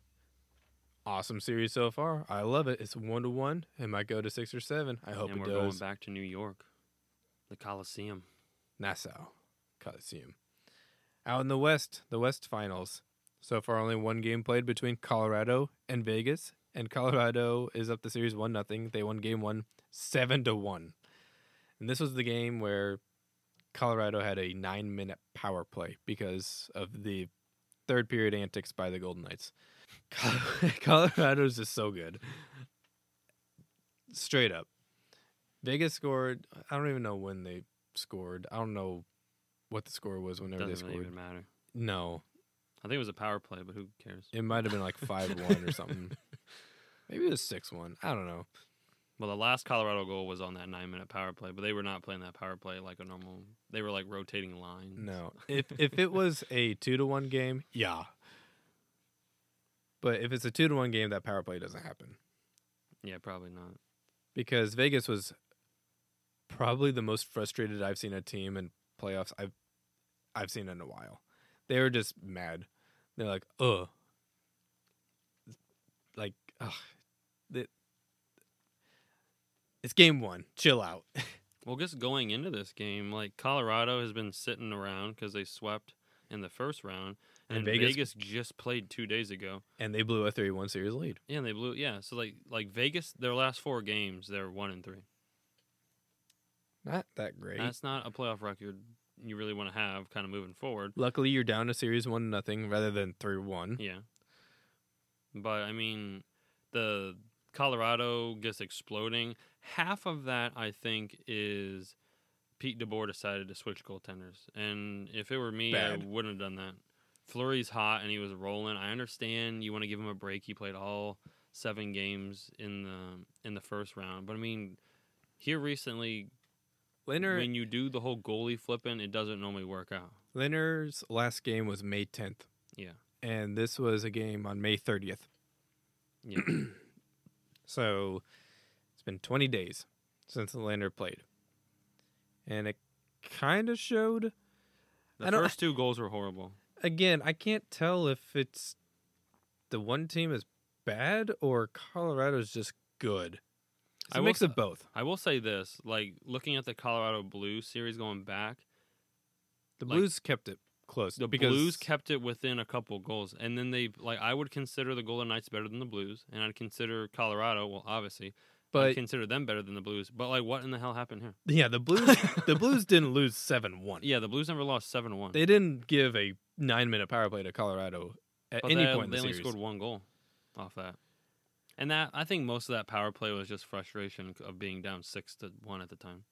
awesome series so far. I love it. It's one to one. It might go to six or seven. I hope and it we're going does. back to New York, the Coliseum. Nassau Coliseum. Out in the West, the West Finals. So far, only one game played between Colorado and Vegas, and Colorado is up the series one nothing. They won game one seven to one, and this was the game where Colorado had a nine minute power play because of the third period antics by the Golden Knights. [laughs] [laughs] Colorado's just so good, straight up. Vegas scored. I don't even know when they scored. I don't know what the score was whenever Doesn't they really scored. even matter. No, I think it was a power play, but who cares? it might have been like five one or something. [laughs] Maybe it was six one. I don't know. Well, the last Colorado goal was on that nine minute power play, but they were not playing that power play like a normal. They were like rotating lines. No, if if it was a two to one game, yeah. But if it's a two to one game, that power play doesn't happen Yeah, probably not. because Vegas was probably the most frustrated I've seen a team in playoffs I've I've seen in a while. They were just mad. They're like, ugh, like, ugh, that. It's game one. Chill out. [laughs] Well, just going into this game, like Colorado has been sitting around because they swept in the first round, and, And Vegas, Vegas- just played two days ago. and they blew a three one series lead. Yeah, and they blew. Yeah, so like like Vegas, their last four games, they're one and three. Not that great. That's not a playoff record you really want to have, kind of moving forward. Luckily, you're down to series one nothing rather than three one. Yeah. But I mean, the Colorado just exploding. Half of that, I think, is Pete DeBoer decided to switch goaltenders. And if it were me, Bad. I wouldn't have done that. Fleury's hot and he was rolling. I understand you want to give him a break. He played all seven games in the in the first round. But I mean, here recently, Lehner when you do the whole goalie flipping, it doesn't normally work out. Lehner's last game was May 10th, Yeah. and this was a game on May 30th. Yeah. [clears throat] So it's been 20 days since the lander played, and it kind of showed. The first two goals were horrible. Again, I can't tell if it's the one team is bad or Colorado's just good. It's I a mix s- of both. I will say this, like looking at the Colorado Blues series going back, The like, Blues kept it close. the because Blues kept it within a couple goals, and then they like I would consider the Golden Knights better than the Blues, and I'd consider Colorado, well, obviously, but I'd consider them better than the Blues. But like, what in the hell happened here? yeah, the Blues [laughs] the Blues didn't lose seven one. Yeah, the Blues never lost seven one. They didn't give a nine minute power play to Colorado at But any they, point in they the only series. scored one goal off that, and that I think most of that power play was just frustration of being down six to one at the time.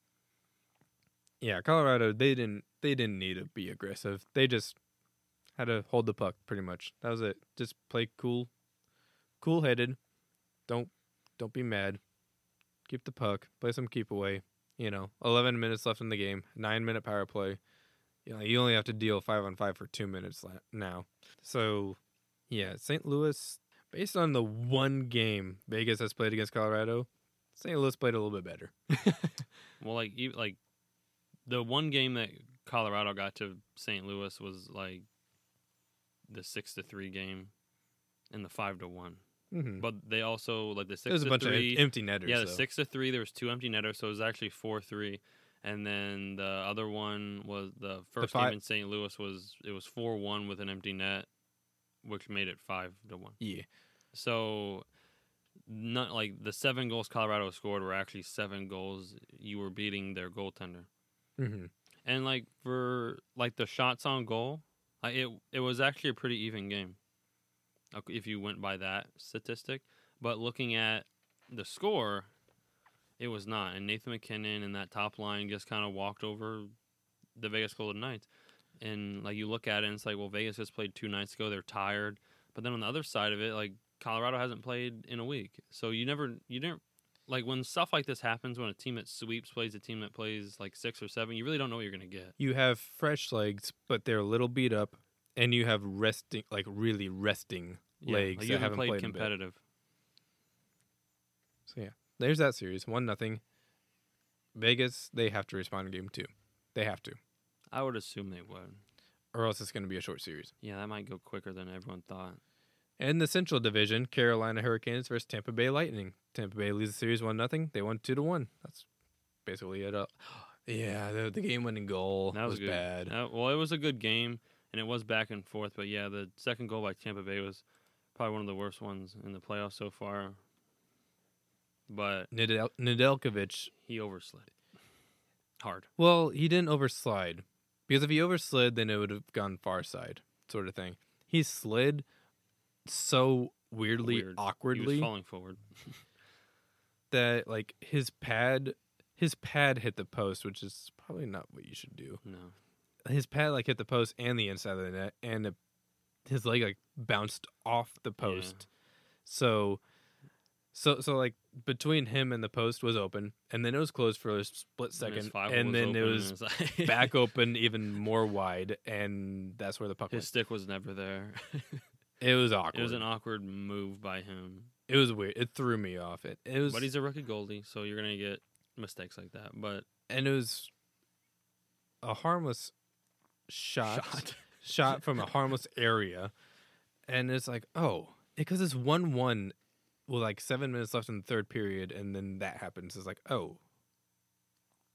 Yeah, Colorado they didn't they didn't need to be aggressive. They just had to hold the puck pretty much. That was it. Just play cool, cool headed. Don't don't be mad. Keep the puck. Play some keep away. You know, 11 minutes left in the game, nine minute power play. You know, you only have to deal five on five for two minutes now. So, yeah, St. Louis, based on the one game Vegas has played against Colorado, St. Louis played a little bit better. [laughs] Well, like e- like the one game that Colorado got to St. Louis was like the six to three game and the five to one. Mm-hmm. But they also like the six There's a bunch three. of empty netters. yeah, the though. six to three. There was two empty netters, so it was actually four three. And then the other one was the first fi- game in St. Louis was it was four one with an empty net, which made it five to one. Yeah. So, not like the seven goals Colorado scored were actually seven goals. You were beating their goaltender, Mm-hmm. and like for like the shots on goal, like it it was actually a pretty even game. If you went by that statistic, but looking at the score, it was not. And Nathan MacKinnon and that top line just kind of walked over the Vegas Golden Knights. And like you look at it, and it's like, well, Vegas just played two nights ago. They're tired. But then on the other side of it, like Colorado hasn't played in a week, so you never, you didn't like when stuff like this happens. When a team that sweeps plays a team that plays like six or seven, you really don't know what you're gonna get. You have fresh legs, but they're a little beat up, and you have resting, like really resting Yeah, legs like that you haven't haven't played, played in a bit. competitive. So yeah, there's that series. One nothing. Vegas, they have to respond in game two. They have to, I would assume they would. or else it's going to be a short series. Yeah, that might go quicker than everyone thought. In the Central Division, Carolina Hurricanes versus Tampa Bay Lightning. Tampa Bay leads the series one nothing. They won two to one. That's basically it. Uh, yeah, the, the game winning goal That was, was bad. That- well, it was a good game, and it was back and forth. But yeah, the second goal by Tampa Bay was probably one of the worst ones in the playoffs so far. But Nedel- Nedeljkovic he overslid hard. Well, he didn't overslide because if he overslid, then it would have gone far side, sort of thing. He slid so weirdly, Weird. He was awkwardly falling forward. [laughs] that like his pad, his pad hit the post, which is probably not what you should do. No. His pad like hit the post and the inside of the net, and it, his leg like bounced off the post. So, so so like between him and the post was open, and then it was closed for a split second, five and then it was and back [laughs] open even more wide, and that's where the puck His went. stick was never there. [laughs] It was awkward. it was an awkward move by him. it was weird. It threw me off. It it was, But he's a rookie goalie, so you're gonna get mistakes like that. But and it was a harmless shot, shot, [laughs] shot. from a harmless area, and it's like, oh, because it's one one, with like seven minutes left in the third period, and then that happens. It's like, oh,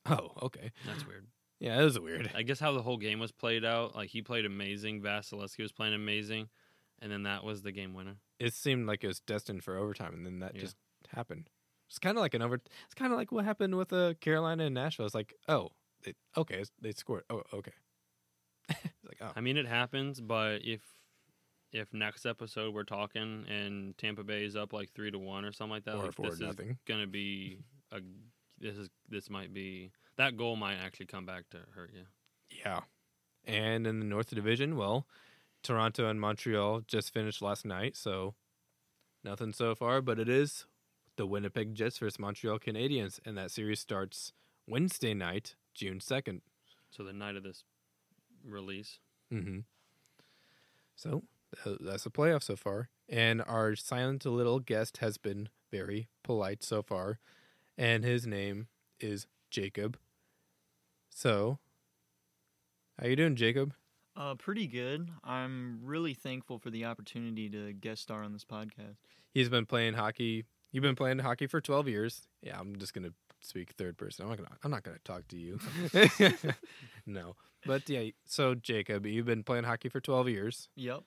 oh, okay, That's weird. yeah, it was weird. I guess how the whole game was played out, like he played amazing, Vasilevskiy was playing amazing, and then that was the game winner. It seemed like it was destined for overtime, and then that Yeah. just happened. It's kind of like an over. It's kind of like what happened with uh, Carolina and Nashville. It's like, oh, they, okay, they scored. Oh, okay. [laughs] it's like, oh, I mean, it happens, but if if next episode we're talking and Tampa Bay is up like three to one or something like that, or like this nothing. is gonna be a this is this might be that goal might actually come back to hurt you. Yeah. And in the North Division, well, Toronto and Montreal just finished last night, so nothing so far, but it is the Winnipeg Jets versus Montreal Canadiens, and that series starts Wednesday night, June 2nd. So the night of this release, Mm-hmm. So th- that's the playoff so far. And our silent little guest has been very polite so far, and his name is Jacob. So, how you doing, Jacob? Uh, pretty good. I'm really thankful for the opportunity to guest star on this podcast. He's been playing hockey. You've been playing hockey for 12 years. Yeah, I'm just gonna speak third person. I'm not gonna. I'm not gonna talk to you. [laughs] no, but yeah. So Jacob, you've been playing hockey for 12 years. Yep.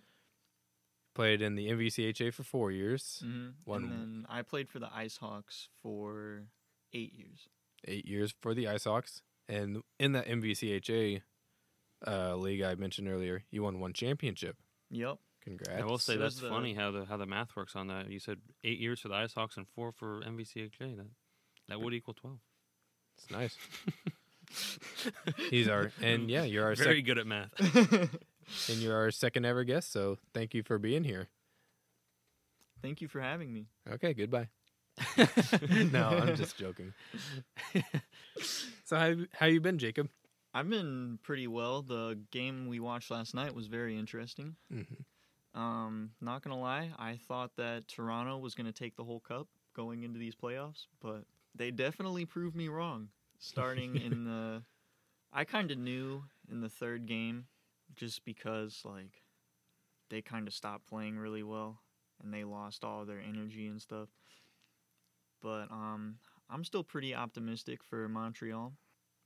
Played in the MVCHA for four years. hmm One- And then I played for the Ice Hawks for eight years. Eight years for the Ice Hawks, and in that MVCHA uh, league I mentioned earlier, you won one championship. Yep. Congrats! I will say So that's the- funny how the how the math works on that. You said eight years for the Ice Hawks and four for MVCHA. That that would equal twelve. it's nice. He's our [laughs] and yeah, you're our very sec- good at math. [laughs] and you're our second ever guest. So thank you for being here. Thank you for having me. Okay, goodbye. [laughs] no, I'm just joking. So how how you been, Jacob? I've been pretty well. The game we watched last night was very interesting. Mm-hmm. Um, not gonna lie, I thought that Toronto was gonna take the whole cup going into these playoffs, but they definitely proved me wrong. Starting [laughs] in the, I kind of knew in the third game, just because like, they kind of stopped playing really well, and they lost all their energy and stuff. But um, I'm still pretty optimistic for Montreal.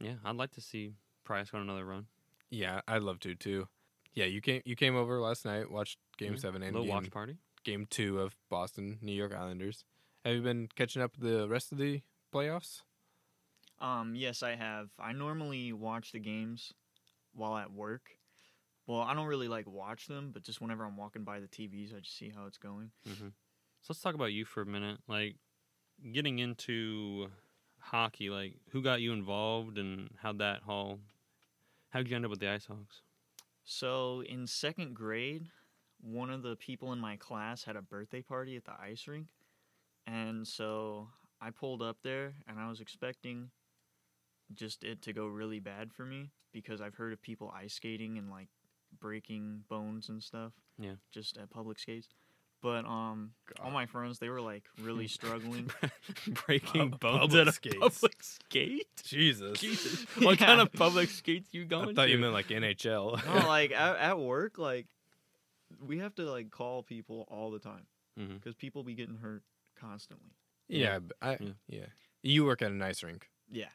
Yeah, I'd like to see Price go on another run. Yeah, I'd love to too. Yeah, you came you came over last night, watched Game Yeah, Seven and little game, watch party. Game Two of Boston New York Islanders. Have you been catching up the rest of the playoffs? Um, yes, I have. I normally watch the games while at work. Well, I don't really like watch them, but just whenever I'm walking by the TVs, I just see how it's going. hmm So let's talk about you for a minute. Like getting into hockey, like who got you involved and how'd that all? How'd you end up with the Ice Hawks? So in second grade, one of the people in my class had a birthday party at the ice rink, and so I pulled up there, and I was expecting just it to go really bad for me because I've heard of people ice skating and like breaking bones and stuff. Yeah. Just at public skates. But um all my friends they were like really [laughs] struggling. [laughs] Breaking Pub- bones public at a skates. public skate. Jesus. Jesus, [laughs] what kind of public skates you going? I thought to? you meant like NHL. no, like at, at work like we have to like call people all the time because people be getting hurt constantly. yeah, but I, Yeah. yeah. You work at an ice rink. Yeah.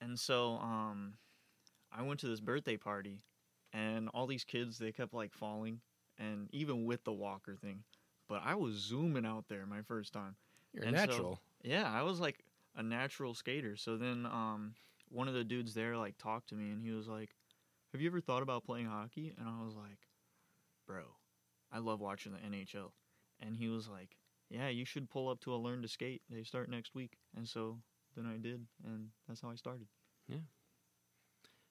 And so um I went to this birthday party and all these kids they kept like falling and even with the walker thing. But I was zooming out there my first time. You're And so- natural. Yeah, I was like a natural skater. So then um one of the dudes there like talked to me and he was like, "Have you ever thought about playing hockey?" And I was like, "Bro, I love watching the NHL." And he was like, "Yeah, you should pull up to a learn to skate. They start next week." And so then I did, and that's how I started. Yeah.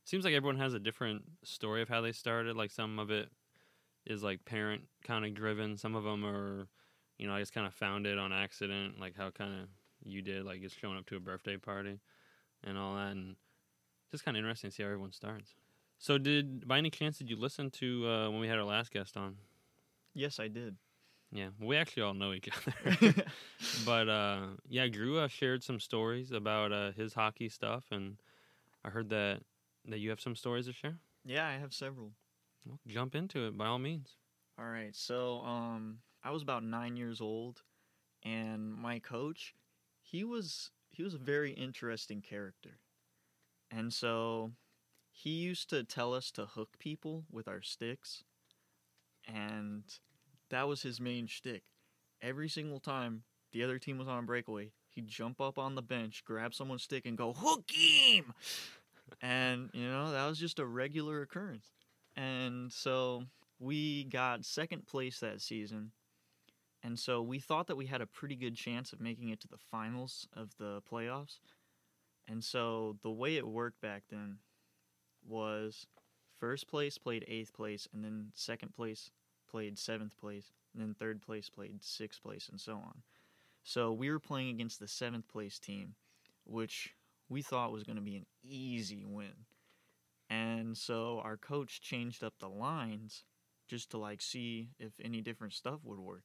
Seems like everyone has a different story of how they started. Like some of it is like parent kind of driven. Some of them are, you know, I just kind of found it on accident, like how kind of you did, like just showing up to a birthday party and all that, and just kind of interesting to see how everyone starts. So, did by any chance did you listen to uh, when we had our last guest on? Yes, I did. Yeah, we actually all know each [laughs] other. [laughs] but uh, yeah, Drew uh, shared some stories about uh, his hockey stuff, and I heard that that you have some stories to share. yeah, I have several. Well, jump into it by all means. All right. So, um, I was about nine years old, and my coach, he was he was a very interesting character, and so he used to tell us to hook people with our sticks, and that was his main shtick. Every single time the other team was on a breakaway, he'd jump up on the bench, grab someone's stick, and go hook him. and you know that was just a regular occurrence. And so we got second place that season. And so we thought that we had a pretty good chance of making it to the finals of the playoffs. And so the way it worked back then was first place played eighth place, and then second place played seventh place, and then third place played sixth place, and so on. So we were playing against the seventh place team, which we thought was going to be an easy win. And so our coach changed up the lines just to like see if any different stuff would work.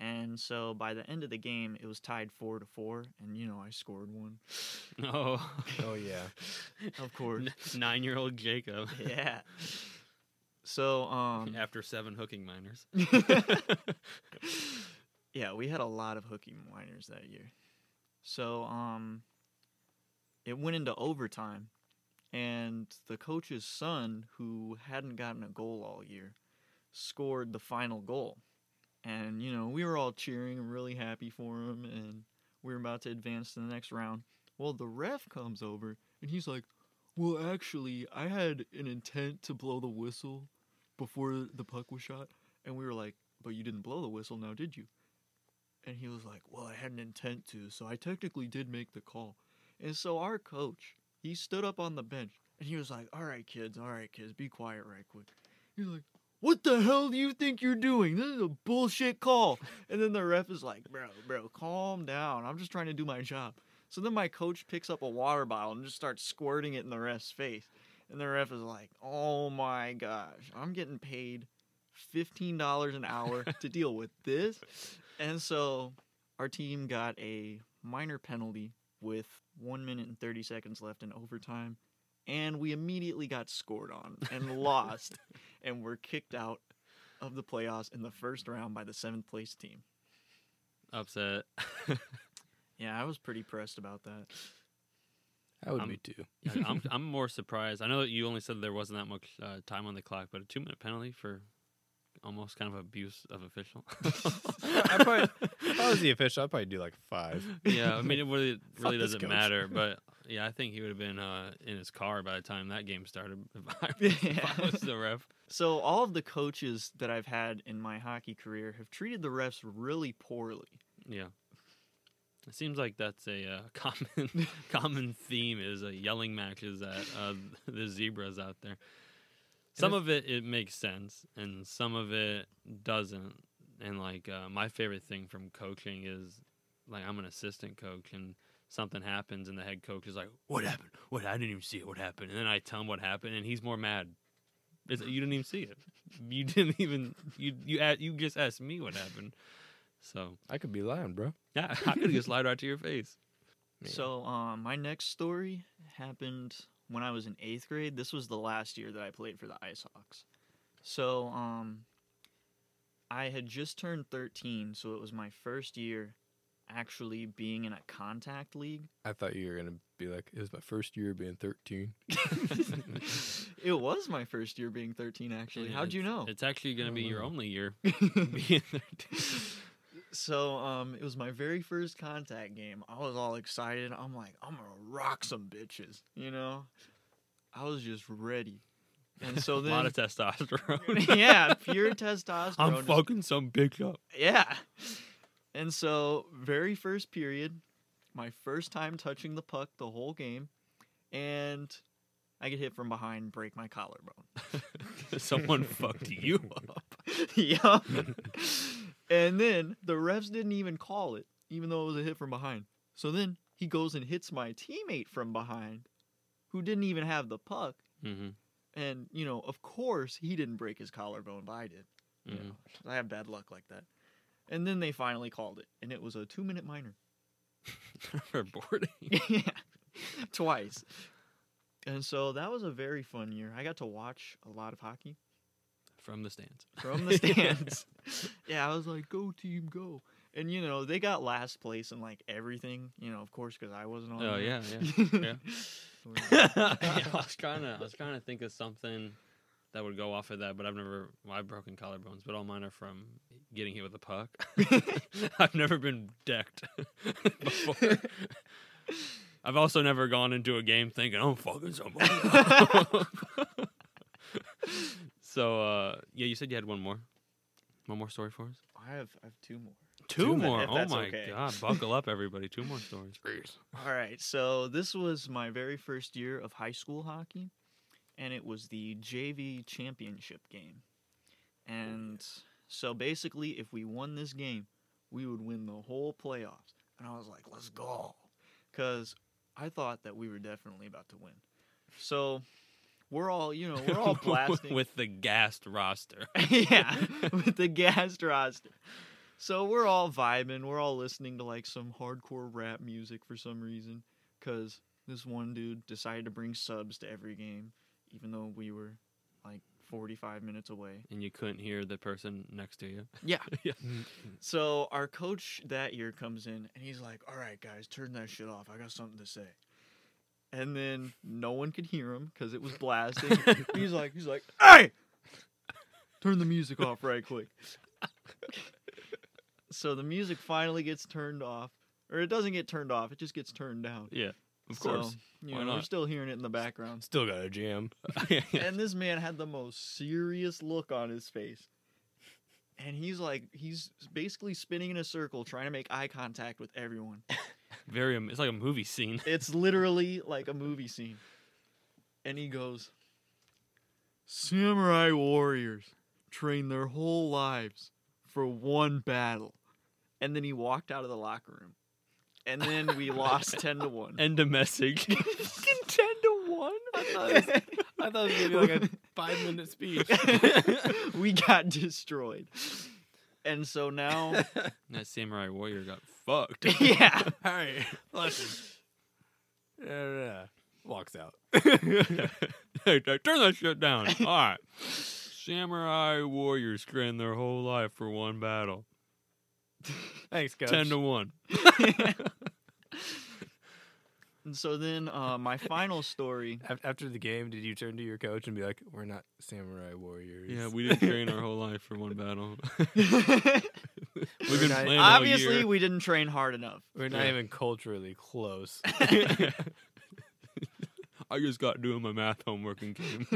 And so by the end of the game, it was tied four to four, and you know I scored one, [laughs] Oh, Oh yeah. [laughs] of course. nine-year-old Jacob [laughs] yeah. So um, after seven hooking minors. yeah, we had a lot of hooking minors that year. So um, it went into overtime, and the coach's son, who hadn't gotten a goal all year, scored the final goal. And you know we were all cheering and really happy for him, and we were about to advance to the next round. Well, the ref comes over and he's like, "Well, actually, I had an intent to blow the whistle before the puck was shot." And we were like, "But you didn't blow the whistle, now did you?" And he was like, "Well, I had an intent to, so I technically did make the call." And so our coach, he stood up on the bench and he was like, "All right, kids, all right, kids, be quiet right quick." He's like, "What the hell do you think you're doing? This is a bullshit call." And then the ref is like, "Bro, bro, calm down. I'm just trying to do my job." So then my coach picks up a water bottle and just starts squirting it in the ref's face. And the ref is like, "Oh my gosh, I'm getting paid fifteen dollars an hour [laughs] to deal with this." And so our team got a minor penalty with one minute and thirty seconds left in overtime, and we immediately got scored on and [laughs] lost, and were kicked out of the playoffs in the first round by the seventh place team. Upset. [laughs] Yeah, I was pretty pressed about that. I would I'm- be too. Yeah, I'm [laughs] I'm more surprised. I know that you only said there wasn't that much uh, time on the clock, but a two minute penalty for almost kind of abuse of official. [laughs] I probably, if I was the official, I'd probably do like five. yeah, I mean it really [laughs] really doesn't matter, [laughs] but yeah, I think he would have been uh, in his car by the time that game started. If I, if I was the ref. So all of the coaches that I've had in my hockey career have treated the refs really poorly. Yeah. It seems like that's a uh, common common theme is uh, yelling matches at uh, the zebras out there. Some of it it makes sense, and some of it doesn't. And like uh, my favorite thing from coaching is like I'm an assistant coach, and something happens, and the head coach is like, "What happened? What? I didn't even see it. What happened?" And then I tell him what happened, and he's more mad. It's, you didn't even see it. You [laughs] didn't even you you a- you just asked me what happened. So I could be lying, bro. yeah, I could just slide right to your face. [laughs] Man. So um, my next story happened when I was in eighth grade. This was the last year that I played for the Ice Hawks. So um, I had just turned 13, so it was my first year actually being in a contact league. I thought you were gonna be like, it was my first year being thirteen. [laughs] [laughs] it was my first year being 13, actually. Yeah, How'd you know? It's actually going to be your Oh. only year [laughs] being 13. So um, it was my very first contact game. I was all excited. I'm like, I'm gonna rock some bitches, you know. I was just ready, and [laughs] so then, a lot of testosterone. [laughs] yeah, pure [laughs] testosterone. I'm fucking some bitch up. Yeah, and so very first period, my first time touching the puck the whole game, and I get hit from behind, break my collarbone. Someone fucked you up. yeah. And then the refs didn't even call it, even though it was a hit from behind. So then he goes and hits my teammate from behind, who didn't even have the puck. hmm And, you know, of course he didn't break his collarbone, but I did. You hmm know, I have bad luck like that. And then they finally called it, and it was a two minute minor. [laughs] For boarding. [laughs] yeah. Twice. And so that was a very fun year. I got to watch a lot of hockey. From the stands. [laughs] from the stands. [laughs] yeah, I was like, "Go team, go!" And you know, they got last place in like everything. You know, of course, because I wasn't on. Oh, there. yeah, yeah, [laughs] yeah. yeah, I was trying to I was trying to think of something that would go off of that, but I've never well, I've broken collarbones, but all mine are from getting hit with a puck. I've never been decked before. I've also never gone into a game thinking I'm fucking somebody. So uh, yeah, you said you had one more, one more story for us. I have, I have two more. Two, Two, more. if Oh that's my okay. god! [laughs] Buckle up, everybody. Two more stories. All right, so this was my very first year of high school hockey, and it was the JV championship game. And so basically, if we won this game, we would win the whole playoffs. And I was like, let's go. Because I thought that we were definitely about to win. So we're all, you know, we're all [laughs] blasting. with the gassed roster. [laughs] yeah, with the gas roster. So we're all vibing. We're all listening to like some hardcore rap music for some reason. Because this one dude decided to bring subs to every game, even though we were like 45 minutes away. and you couldn't hear the person next to you. Yeah. [laughs] Yeah. So our coach that year comes in and he's like, "All right, guys, turn that shit off. I got something to say." And then no one could hear him because it was [laughs] blasting. he's like, he's like, [laughs] "Hey, turn the music off right quick." so the music finally gets turned off, or it doesn't get turned off. It just gets turned down. Yeah, of So, course. you Why know, we're still hearing it in the background. Still got a jam. [laughs] And this man had the most serious look on his face. And he's like, he's basically spinning in a circle trying to make eye contact with everyone. Very. It's like a movie scene. [laughs] It's literally like a movie scene. And he goes, Samurai warriors train their whole lives for one battle. And then he walked out of the locker room. and then we [laughs] lost ten to one. End of message. [laughs] ten to one. I thought it was, I thought it was gonna be like a five minute speech. we got destroyed. And so now, that samurai warrior got fucked. [laughs] [laughs] yeah, All right, listen. Yeah, yeah. Walks out. [laughs] hey, hey, turn that shit down. All right. Samurai warriors train their whole life for one battle. Thanks, coach. Ten to one. And so then uh, my final story. [laughs] After the game, did you turn to your coach and be like, "We're not samurai warriors"? Yeah, we didn't train our [laughs] whole life for one battle. [laughs] We've been not- playing all Obviously, year. we didn't train hard enough. We're not Yeah. even culturally close. I just got doing my math homework and came.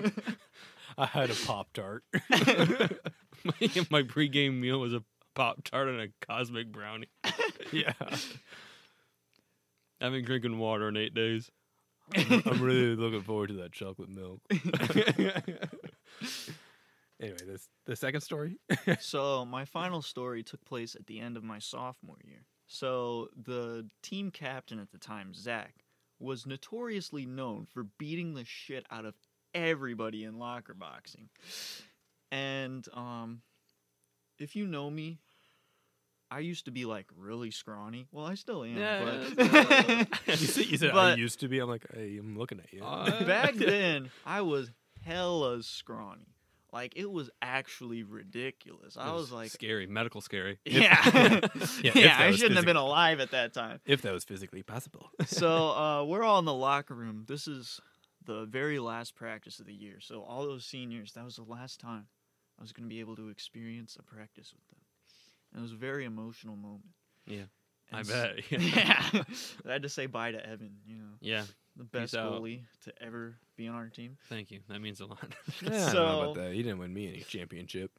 I had a pop tart. my, my pregame meal was a pop tart and a cosmic brownie. yeah, I haven't been drinking water in eight days. [laughs] I'm really looking forward to that chocolate milk. [laughs] anyway, this the second story. [laughs] so my final story took place at the end of my sophomore year. So the team captain at the time, Zach, was notoriously known for beating the shit out of everybody in locker boxing. And um, if you know me, I used to be like really scrawny. Well, I still am. Yeah, but [laughs] you said, you said I used to be. I'm like, hey, I'm looking at you. Uh, [laughs] back [laughs] then I was hella scrawny. Like it was actually ridiculous. I It was like, scary, medical scary. yeah, Yeah, yeah, if I shouldn't have been alive at that time. if that was physically possible. So uh, we're all in the locker room. This is the very last practice of the year. So all those seniors, that was the last time I was going to be able to experience a practice with them. And it was a very emotional moment. Yeah, I And s- bet. [laughs] Yeah, [laughs] I had to say bye to Evan. You know, Yeah, the best out. goalie to ever be on our team. thank you. That means a lot. [laughs] Yeah, I don't know about that. He didn't win me any championship.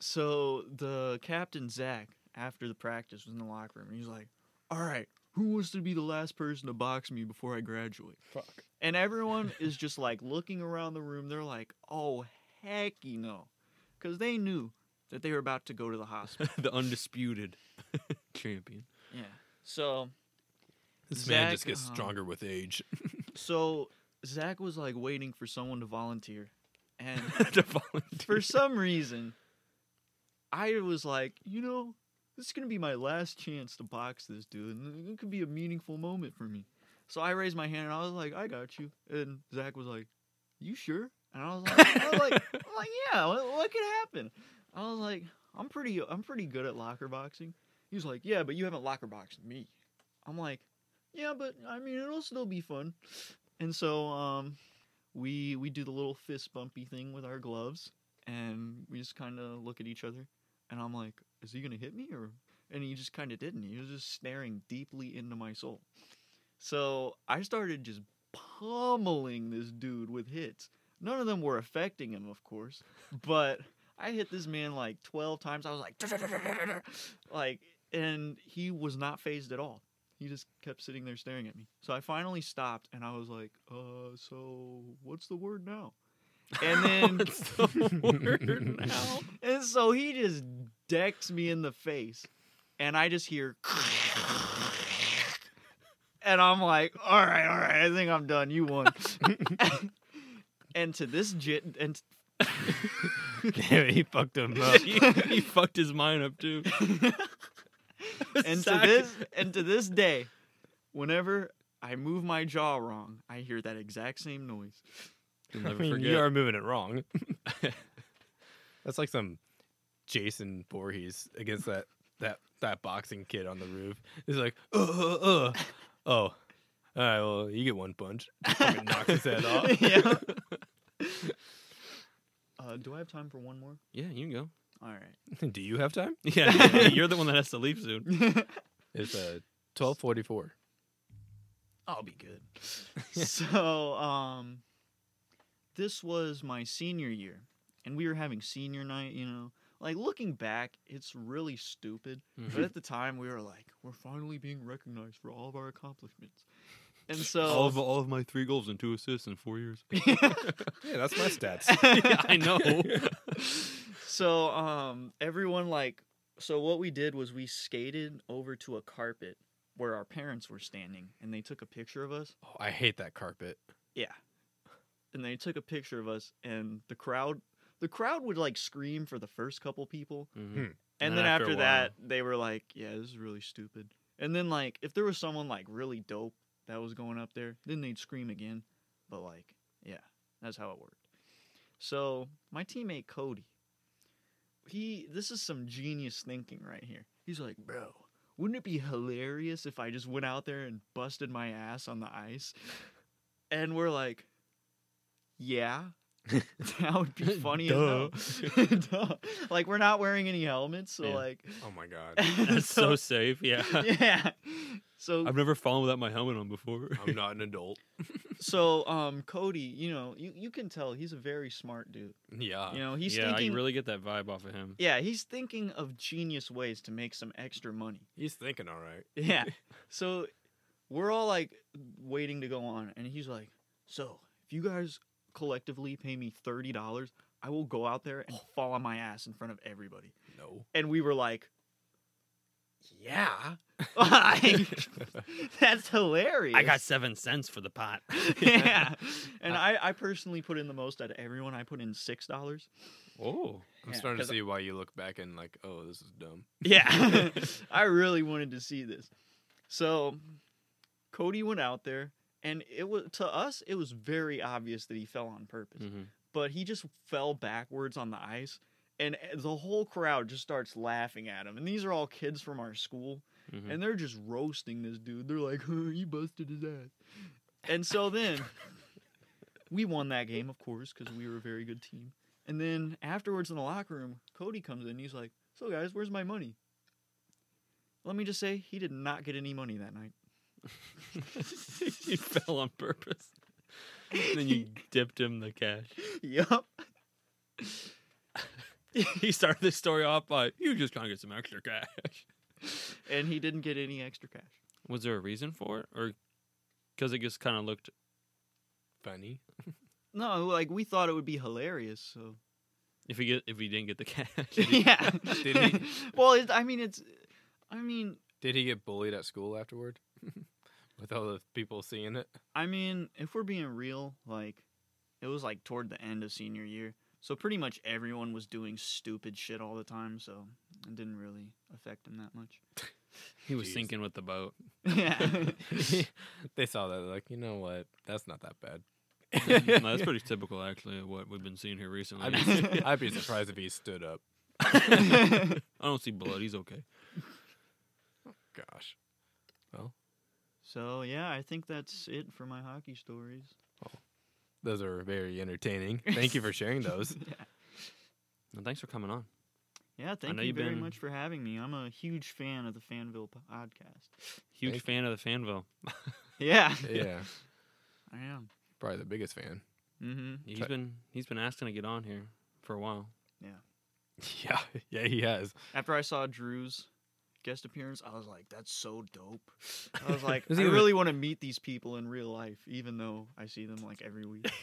so the captain Zach, after the practice, was in the locker room. He's like, "All right, who wants to be the last person to box me before I graduate?" Fuck. And everyone is just like looking around the room. They're like, "Oh heck, you know," because they knew that they were about to go to the [laughs] hospital. the undisputed [laughs] champion. yeah. So, This man just gets um, stronger with age. [laughs] so Zach was like waiting for someone to volunteer, and The volunteer. for some reason, I was like, you know, this is gonna be my last chance to box this dude, and it could be a meaningful moment for me. So I raised my hand and I was like, I got you. And Zach was like, You sure? And I was like, I was like, [laughs] I'm like yeah, what, what could happen? I was like, I'm pretty, I'm pretty good at locker boxing. He was like, Yeah, but you haven't locker boxed me. I'm like, Yeah, but I mean, it'll still be fun. And so, um, we we do the little fist bumpy thing with our gloves and we just kind of look at each other and i'm like is he gonna hit me or and he just kind of didn't he was just staring deeply into my soul so i started just pummeling this dude with hits none of them were affecting him of course but i hit this man like 12 times i was like [laughs] like and he was not phased at all he just kept sitting there staring at me. So I finally stopped and I was like, uh, so what's the word now? And [laughs] then What's the word now? and so he just decks me in the face. And I just hear [laughs] and I'm like, all right, all right, I think I'm done. You won. And to this jit and [laughs] Damn, he fucked him [laughs] up. he, he fucked his mind up too. [laughs] and to Zach- this and to this day, whenever I move my jaw wrong, I hear that exact same noise. You'll I never mean, forget. you are moving it wrong. That's like some Jason Voorhees against that that that boxing kid on the roof. He's like, uh, uh, uh. oh, all right, well, you get one punch. Fucking knocks his head off. yeah. [laughs] Uh, do I have time for one more? yeah, you can go. All right. [laughs] Do you have time? [laughs] Yeah, you're the one that has to leave soon. It's uh, twelve forty four. I'll be good. so, um, this was my senior year, and we were having senior night. You know, like looking back, it's really stupid. But at the time, we were like, we're finally being recognized for all of our accomplishments. And so, [laughs] all of all of my three goals and two assists in four years. [laughs] Yeah, that's my stats. [laughs] yeah, I know. so um everyone like So what we did was we skated over to a carpet where our parents were standing, and they took a picture of us. Oh, I hate that carpet. Yeah. And they took a picture of us, and the crowd, the crowd would like scream for the first couple people, Mhm. Hmm. and, And then after after, that, they were like, "Yeah, this is really stupid." And then like, if there was someone like really dope that was going up there, then they'd scream again. But like, yeah, that's how it worked. So my teammate Cody, he, this is some genius thinking right here. He's like, "Bro, wouldn't it be hilarious if I just went out there and busted my ass on the ice?" And we're like, "Yeah." [laughs] that would be [laughs] funny Duh. [laughs] Duh. Like we're not wearing any helmets, so Yeah. like Oh my god. That's so safe. Yeah. yeah. So I've never fallen without my helmet on before. I'm not an adult. so um Cody, you know, you, you can tell he's a very smart dude. Yeah. You know, he's yeah, thinking you really get that vibe off of him. Yeah, he's thinking of genius ways to make some extra money. He's thinking all right. Yeah. so we're all like waiting to go on and he's like, "So, if you guys collectively pay me $30, I will go out there and oh. fall on my ass in front of everybody." No. And we were like, "Yeah." [laughs] [laughs] That's hilarious. I got seven cents for the pot. [laughs] yeah. And uh, I, I personally put in the most out of everyone. I put in six dollars. Oh. I'm Yeah, starting to see why you look back and like, oh, this is dumb. Yeah. I really wanted to see this. So Cody went out there and it was to us it was very obvious that he fell on purpose. hmm But he just fell backwards on the ice and eh, the whole crowd just starts laughing at him. And these are all kids from our school hmm and they're just roasting this dude. They're like, huh, "He busted his ass." And so then we won that game, of course, because we were a very good team. And then afterwards in the locker room, Cody comes in. He's like, "So guys, where's my money?" Let me just say, he did not get any money that night. [laughs] you fell on purpose. And then you dipped him the cash. yup. [laughs] He started this story off by, you just trying to get some extra cash. And he didn't get any extra cash. Was there a reason for it? Or because it just kind of looked. Funny. No, like we thought it would be hilarious. So If he get if he didn't get the cash, [laughs] yeah. Did he? well, it, I mean, it's. I mean, Did he get bullied at school afterward? [laughs] With all the people seeing it? I mean, if we're being real, like it was like toward the end of senior year. So pretty much everyone was doing stupid shit all the time, so it didn't really affect him that much. [laughs] he was Jeez. sinking with the boat. yeah. [laughs] they saw that, like, you know what? That's not that bad. no, that's pretty typical, actually, of what we've been seeing here recently. I'd be, I'd be surprised if he stood up. I don't see blood. He's okay. Gosh. So yeah, I think that's it for my hockey stories. Those are very entertaining. Thank you for sharing [laughs] those. yeah. Well, thanks for coming on. Yeah, thank you very been- much for having me. I'm a huge fan of the Fanville podcast. Huge Thank- fan of the Fanville. [laughs] Yeah. Yeah. [laughs] I am. Probably the biggest fan. Mm-hmm. He's Try- been he's been asking to get on here for a while. Yeah. Yeah. Yeah, he has. After I saw Drew's guest appearance, I was like, that's so dope. I was like, [laughs] I Is he the- really want to meet these people in real life, even though I see them like every week. [laughs]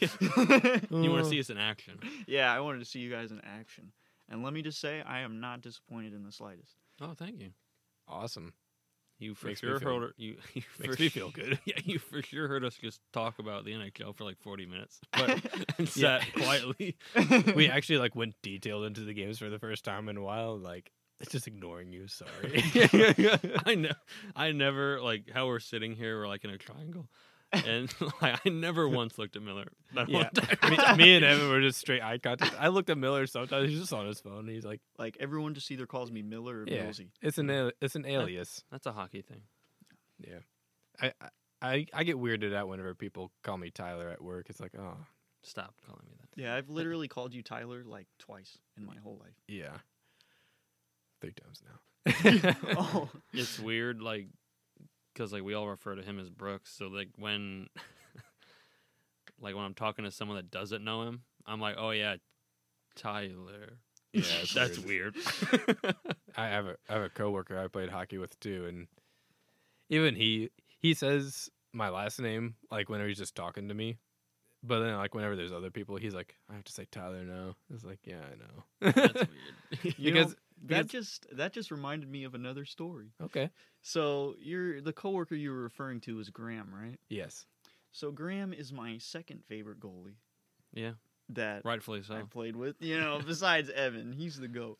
You want to [laughs] see us in action? yeah, I wanted to see you guys in action. And let me just say, I am not disappointed in the slightest. Oh, thank you. Awesome. You for Makes sure feel- heard you. you Makes for me feel good. Yeah, you for sure heard us just talk about the NHL for like forty minutes, but and sat quietly. We actually like went detailed into the games for the first time in a while. Like, it's just ignoring you. Sorry. [laughs] I know. I never like how we're sitting here. We're like in a triangle, and [laughs] like I never [laughs] once looked at Miller. That yeah. me, me and Evan were just straight eye contact. I looked at Miller sometimes. He's just on his phone. And he's like, like everyone just either calls me Miller or Yeah. Millsy. "It's an al- it's an alias." That's a hockey thing. Yeah. I, I I I get weirded out whenever people call me Tyler at work. It's like, oh, Stop calling me that. Yeah, I've literally called you Tyler like twice in my whole life. yeah. Three times now. [laughs] [laughs] oh, It's weird, like, because like we all refer to him as Brooks. So like when, [laughs] like when I'm talking to someone that doesn't know him, I'm like, oh yeah, Tyler. Yeah, it's That's weird. I have a I have a coworker I played hockey with too, and even he he says my last name like whenever he's just talking to me, but then like whenever there's other people, he's like, I have to say Tyler now. It's like, yeah, I know. That's weird. Because know- that just that just reminded me of another story. Okay. So you're the coworker you were referring to is Graham, right? Yes. So Graham is my second favorite goalie Yeah, that rightfully so. I've played with. You know, besides Evan, he's the goat.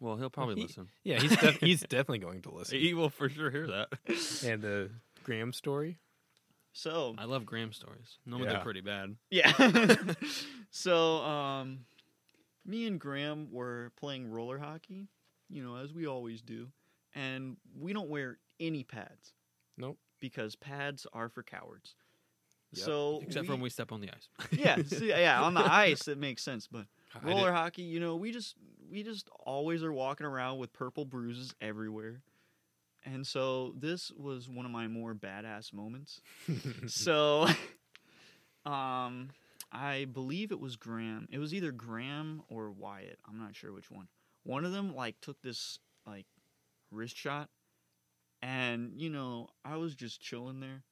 Well, he'll probably he- listen. Yeah, [laughs] he's def- he's definitely going to listen. He will for sure hear that. [laughs] And the Graham story. So I love Graham stories. No, Yeah. they're pretty bad. yeah. [laughs] so um, me and Graham were playing roller hockey, you know, as we always do, and we don't wear any pads. Nope. Because pads are for cowards. Yep. So Except for when we step on the ice. [laughs] yeah, see, yeah, on the [laughs] ice it makes sense, but I roller did- hockey, you know, we just we just always are walking around with purple bruises everywhere. And so this was one of my more badass moments. [laughs] so um I believe it was Graham. It was either Graham or Wyatt. I'm not sure which one. One of them like took this like wrist shot and you know, I was just chilling there.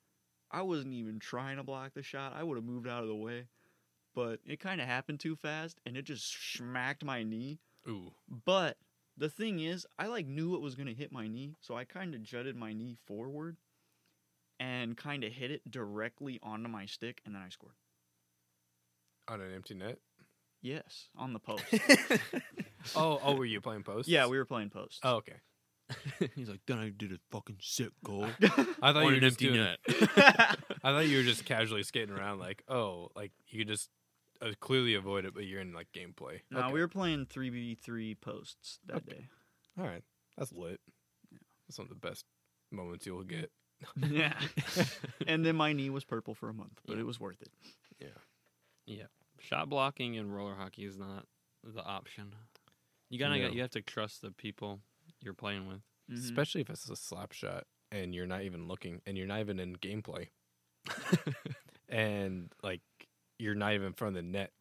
I wasn't even trying to block the shot. I would have moved out of the way. But it kind of happened too fast and it just smacked my knee. Ooh. But the thing is, I like knew it was going to hit my knee, so I kind of jutted my knee forward and kind of hit it directly onto my stick and then I scored. On an empty net. Yes, on the post. [laughs] Oh, oh, were you playing post? yeah, we were playing post. Oh, okay. [laughs] He's like, then I did a fucking sick goal. [laughs] I thought on you were an just empty doing. net. I thought you were just casually skating around, like, oh, like you could just uh, clearly avoid it, but you're in like gameplay. no, Okay. we were playing 3v3 posts that Okay. day. All right, that's lit. That's one of the best moments you'll get. Yeah. and then my knee was purple for a month, but Yeah. it was worth it. Yeah, shot blocking in roller hockey is not the option. You gotta No. get, you have to trust the people you're playing with. Mhm. Especially if it's a slap shot and you're not even looking and you're not even in gameplay [laughs] and like you're not even in front of the net.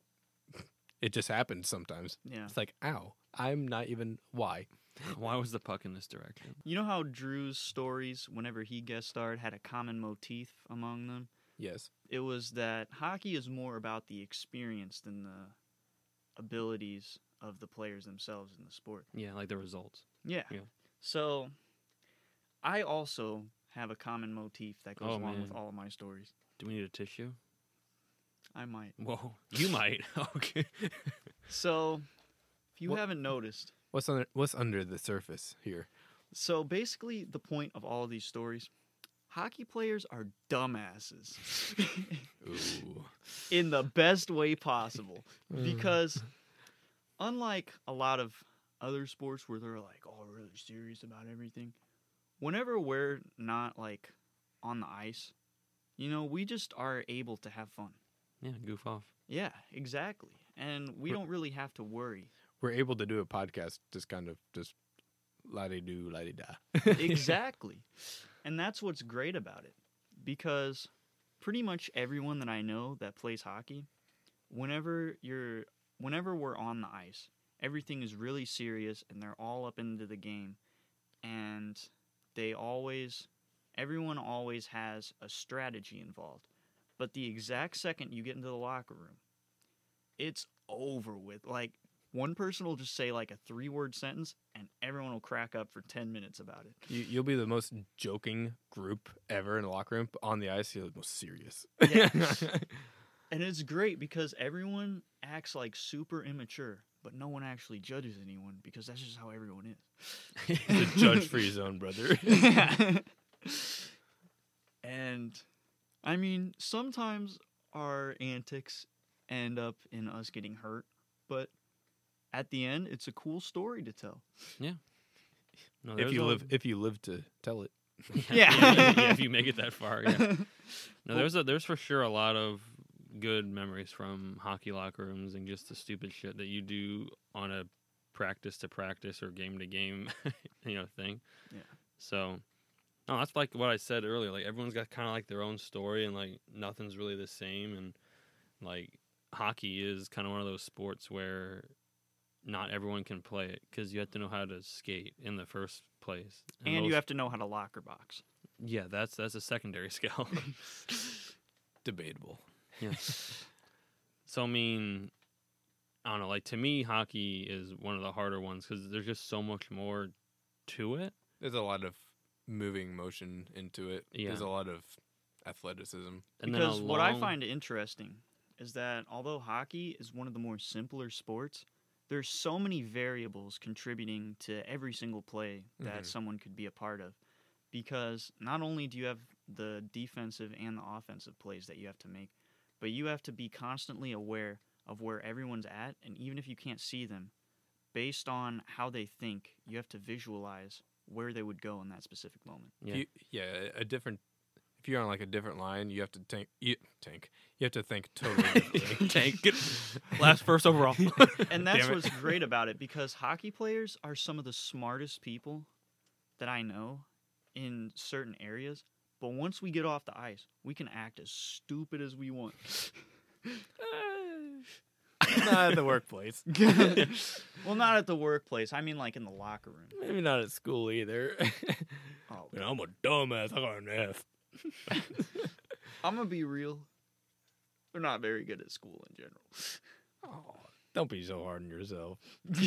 It just happens sometimes. Yeah. It's like, ow, I'm not even. Why? [laughs] Why was the puck in this direction? You know how Drew's stories, whenever he guest starred, had a common motif among them? Yes. it was that hockey is more about the experience than the abilities of the players themselves in the sport. Yeah, like the results. Yeah. Yeah. So I also have a common motif that goes Oh, along with all of my stories. Do we need a tissue? I might. Whoa, [laughs] you might. [laughs] okay. So if you What- haven't noticed, What's under What's under the surface here? so basically the point of all of these stories, hockey players are dumbasses Ooh. in the best way possible. Mm. because unlike a lot of other sports where they're like all really serious about everything whenever we're not like on the ice you know we just are able to have fun Yeah, goof off. yeah exactly and we We're- don't really have to worry we're able to do a podcast just kind of just la di do la di da. exactly [laughs] and that's what's great about it because pretty much everyone that i know that plays hockey whenever you're whenever we're on the ice everything is really serious and they're all up into the game. And they always everyone always has a strategy involved. But the exact second you get into the locker room it's over with. Like one person will just say like a three word sentence and everyone will crack up for 10 minutes about it You, you'll be the most joking group ever in the locker room. On the ice, you're the most serious. Yeah. [laughs] And it's great because everyone acts like super immature, but no one actually judges anyone because that's just how everyone is. [laughs] the judge free zone, brother. [laughs] and I mean, sometimes our antics end up in us getting hurt, but at the end, it's a cool story to tell. Yeah. No, if you a- live, if you live to tell it. [laughs] Yeah. [laughs] yeah, if you make it that far. Yeah. [laughs] No, there's a there's for sure a lot of good memories from hockey locker rooms and just the stupid shit that you do on a practice to practice or game to game, you know, thing. Yeah. So, no, that's like what I said earlier. Like everyone's got kind of like their own story, and like nothing's really the same. And like hockey is kind of one of those sports where not everyone can play it because you have to know how to skate in the first place. and most- you have to know how to locker box. yeah, that's that's a secondary [laughs] skill. Debatable. Yeah. So I mean, I don't know. Like to me, hockey is one of the harder ones because there's just so much more to it. There's a lot of moving motion into it. There's a lot of athleticism. And because then what I find interesting is that although hockey is one of the more simpler sports, there's so many variables contributing to every single play that Mhm. someone could be a part of. Because not only do you have the defensive and the offensive plays that you have to make, but you have to be constantly aware of where everyone's at, and even if you can't see them, based on how they think, you have to visualize where they would go in that specific moment. Yeah. You, yeah, a different. If you're on like a different line, you have to tank. You, tank. You have to think [laughs] totally differently. Tank. Last first overall. [laughs] [laughs] and that's what's great about it because hockey players are some of the smartest people that I know in certain areas. But once we get off the ice, we can act as stupid as we want. not at the workplace. well, not at the workplace. I mean, like in the locker room. Maybe not at school either. Oh, Man, I'm a dumbass. I got an F. I'm gonna be real. We're not very good at school in general. Oh, don't be so hard on yourself. [laughs]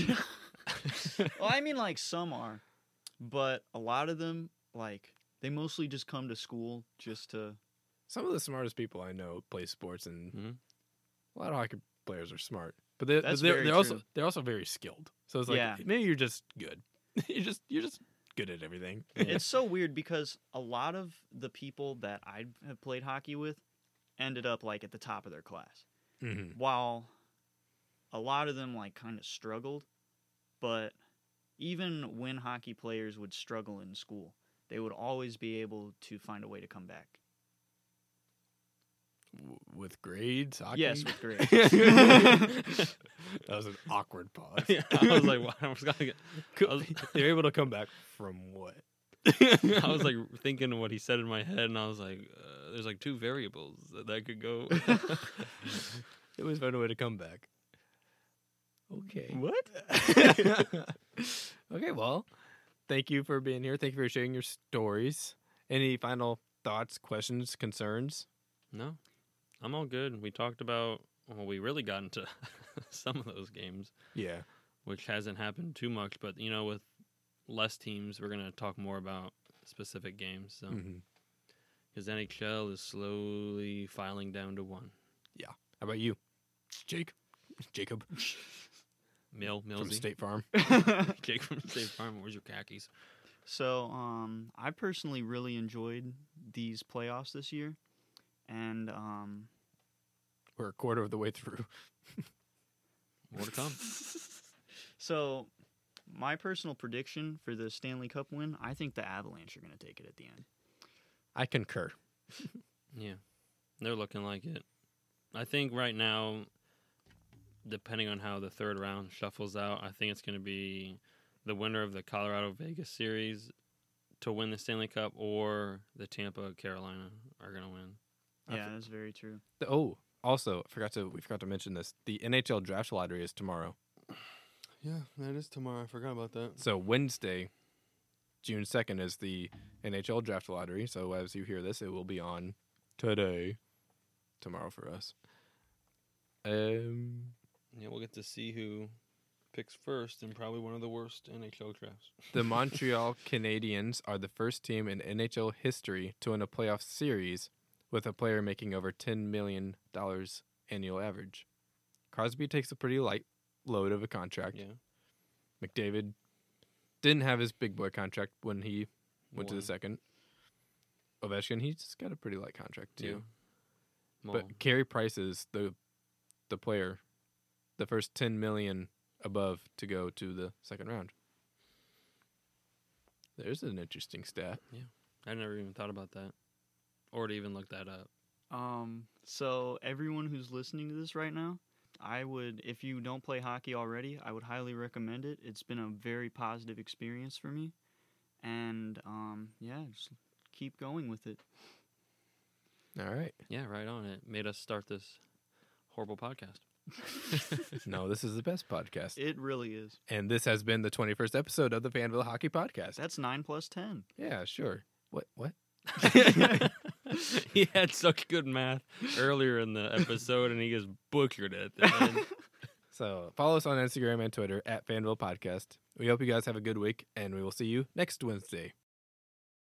well, I mean, like some are, but a lot of them, like, they mostly just come to school just to. Some of the smartest people I know play sports, and Mhm. a lot of hockey players are smart. But they're, but That's they're, very they're also they're also very skilled. So it's like Yeah. maybe you're just good. [laughs] you're just you're just good at everything. It's so weird because a lot of the people that I have played hockey with ended up like at the top of their class, Mhm. while a lot of them like kind of struggled. But even when hockey players would struggle in school, they would always be able to find a way to come back. W- with grades. Hockey? Yes, with [laughs] grades. that was an awkward pause. [laughs] Yeah, I was like, [laughs] wow, I was gonna get. I was, They're able to come back from what? [laughs] I was like thinking of what he said in my head, and I was like, uh, "There's like two variables that, that could go." They always [laughs] find a way to come back. Okay. What? [laughs] okay, well, thank you for being here. Thank you for sharing your stories. Any final thoughts, questions, concerns? no, I'm all good. We talked about. Well, we really got into some of those games, Yeah. which hasn't happened too much. But you know, with less teams, we're gonna talk more about specific games. So, because NHL is slowly filing down to one. Yeah. How about you, Jake? Jacob Mill, from State Farm. [laughs] [laughs] Jake from State Farm. Where's your khakis? So, um, I personally really enjoyed these playoffs this year, and um, We're a quarter of the way through. [laughs] More to come. so my personal prediction for the Stanley Cup win, I think the Avalanche are going to take it at the end. I concur. [laughs] Yeah, they're looking like it. I think right now, depending on how the third round shuffles out, I think it's going to be the winner of the Colorado Vegas series to win the Stanley Cup, or the Tampa Carolina are going to win. Yeah, f- that's very true. The- Oh, also, forgot to we forgot to mention this. The NHL draft lottery is tomorrow. Yeah, that is tomorrow. I forgot about that. So Wednesday, June second, is the NHL draft lottery. So as you hear this, it will be on today, tomorrow for us. Um, Yeah, we'll get to see who picks first in probably one of the worst NHL drafts. [laughs] the Montreal [laughs] Canadiens are the first team in NHL history to win a playoff series with a player making over ten million dollars annual average. Crosby takes a pretty light load of a contract. Yeah, McDavid didn't have his big boy contract when he went to the second. Ovechkin, he's got a pretty light contract too. Yeah. But Carey Price is the the player, the first ten million above to go to the second round. There's an interesting stat. Yeah. I never even thought about that, or to even look that up. Um, so everyone who's listening to this right now, I would, if you don't play hockey already, I would highly recommend it. It's been a very positive experience for me, and um, yeah, just keep going with it. All right. Yeah, right on. It made us start this horrible podcast. [laughs] No, this is the best podcast. It really is. And this has been the 21st episode of the Fanville Hockey Podcast. That's nine plus ten. Yeah, sure. What what? [laughs] [laughs] [laughs] he had such good math earlier in the episode, and he just butchered it. [laughs] So follow us on Instagram and Twitter at Fanville Podcast. We hope you guys have a good week, and we will see you next Wednesday.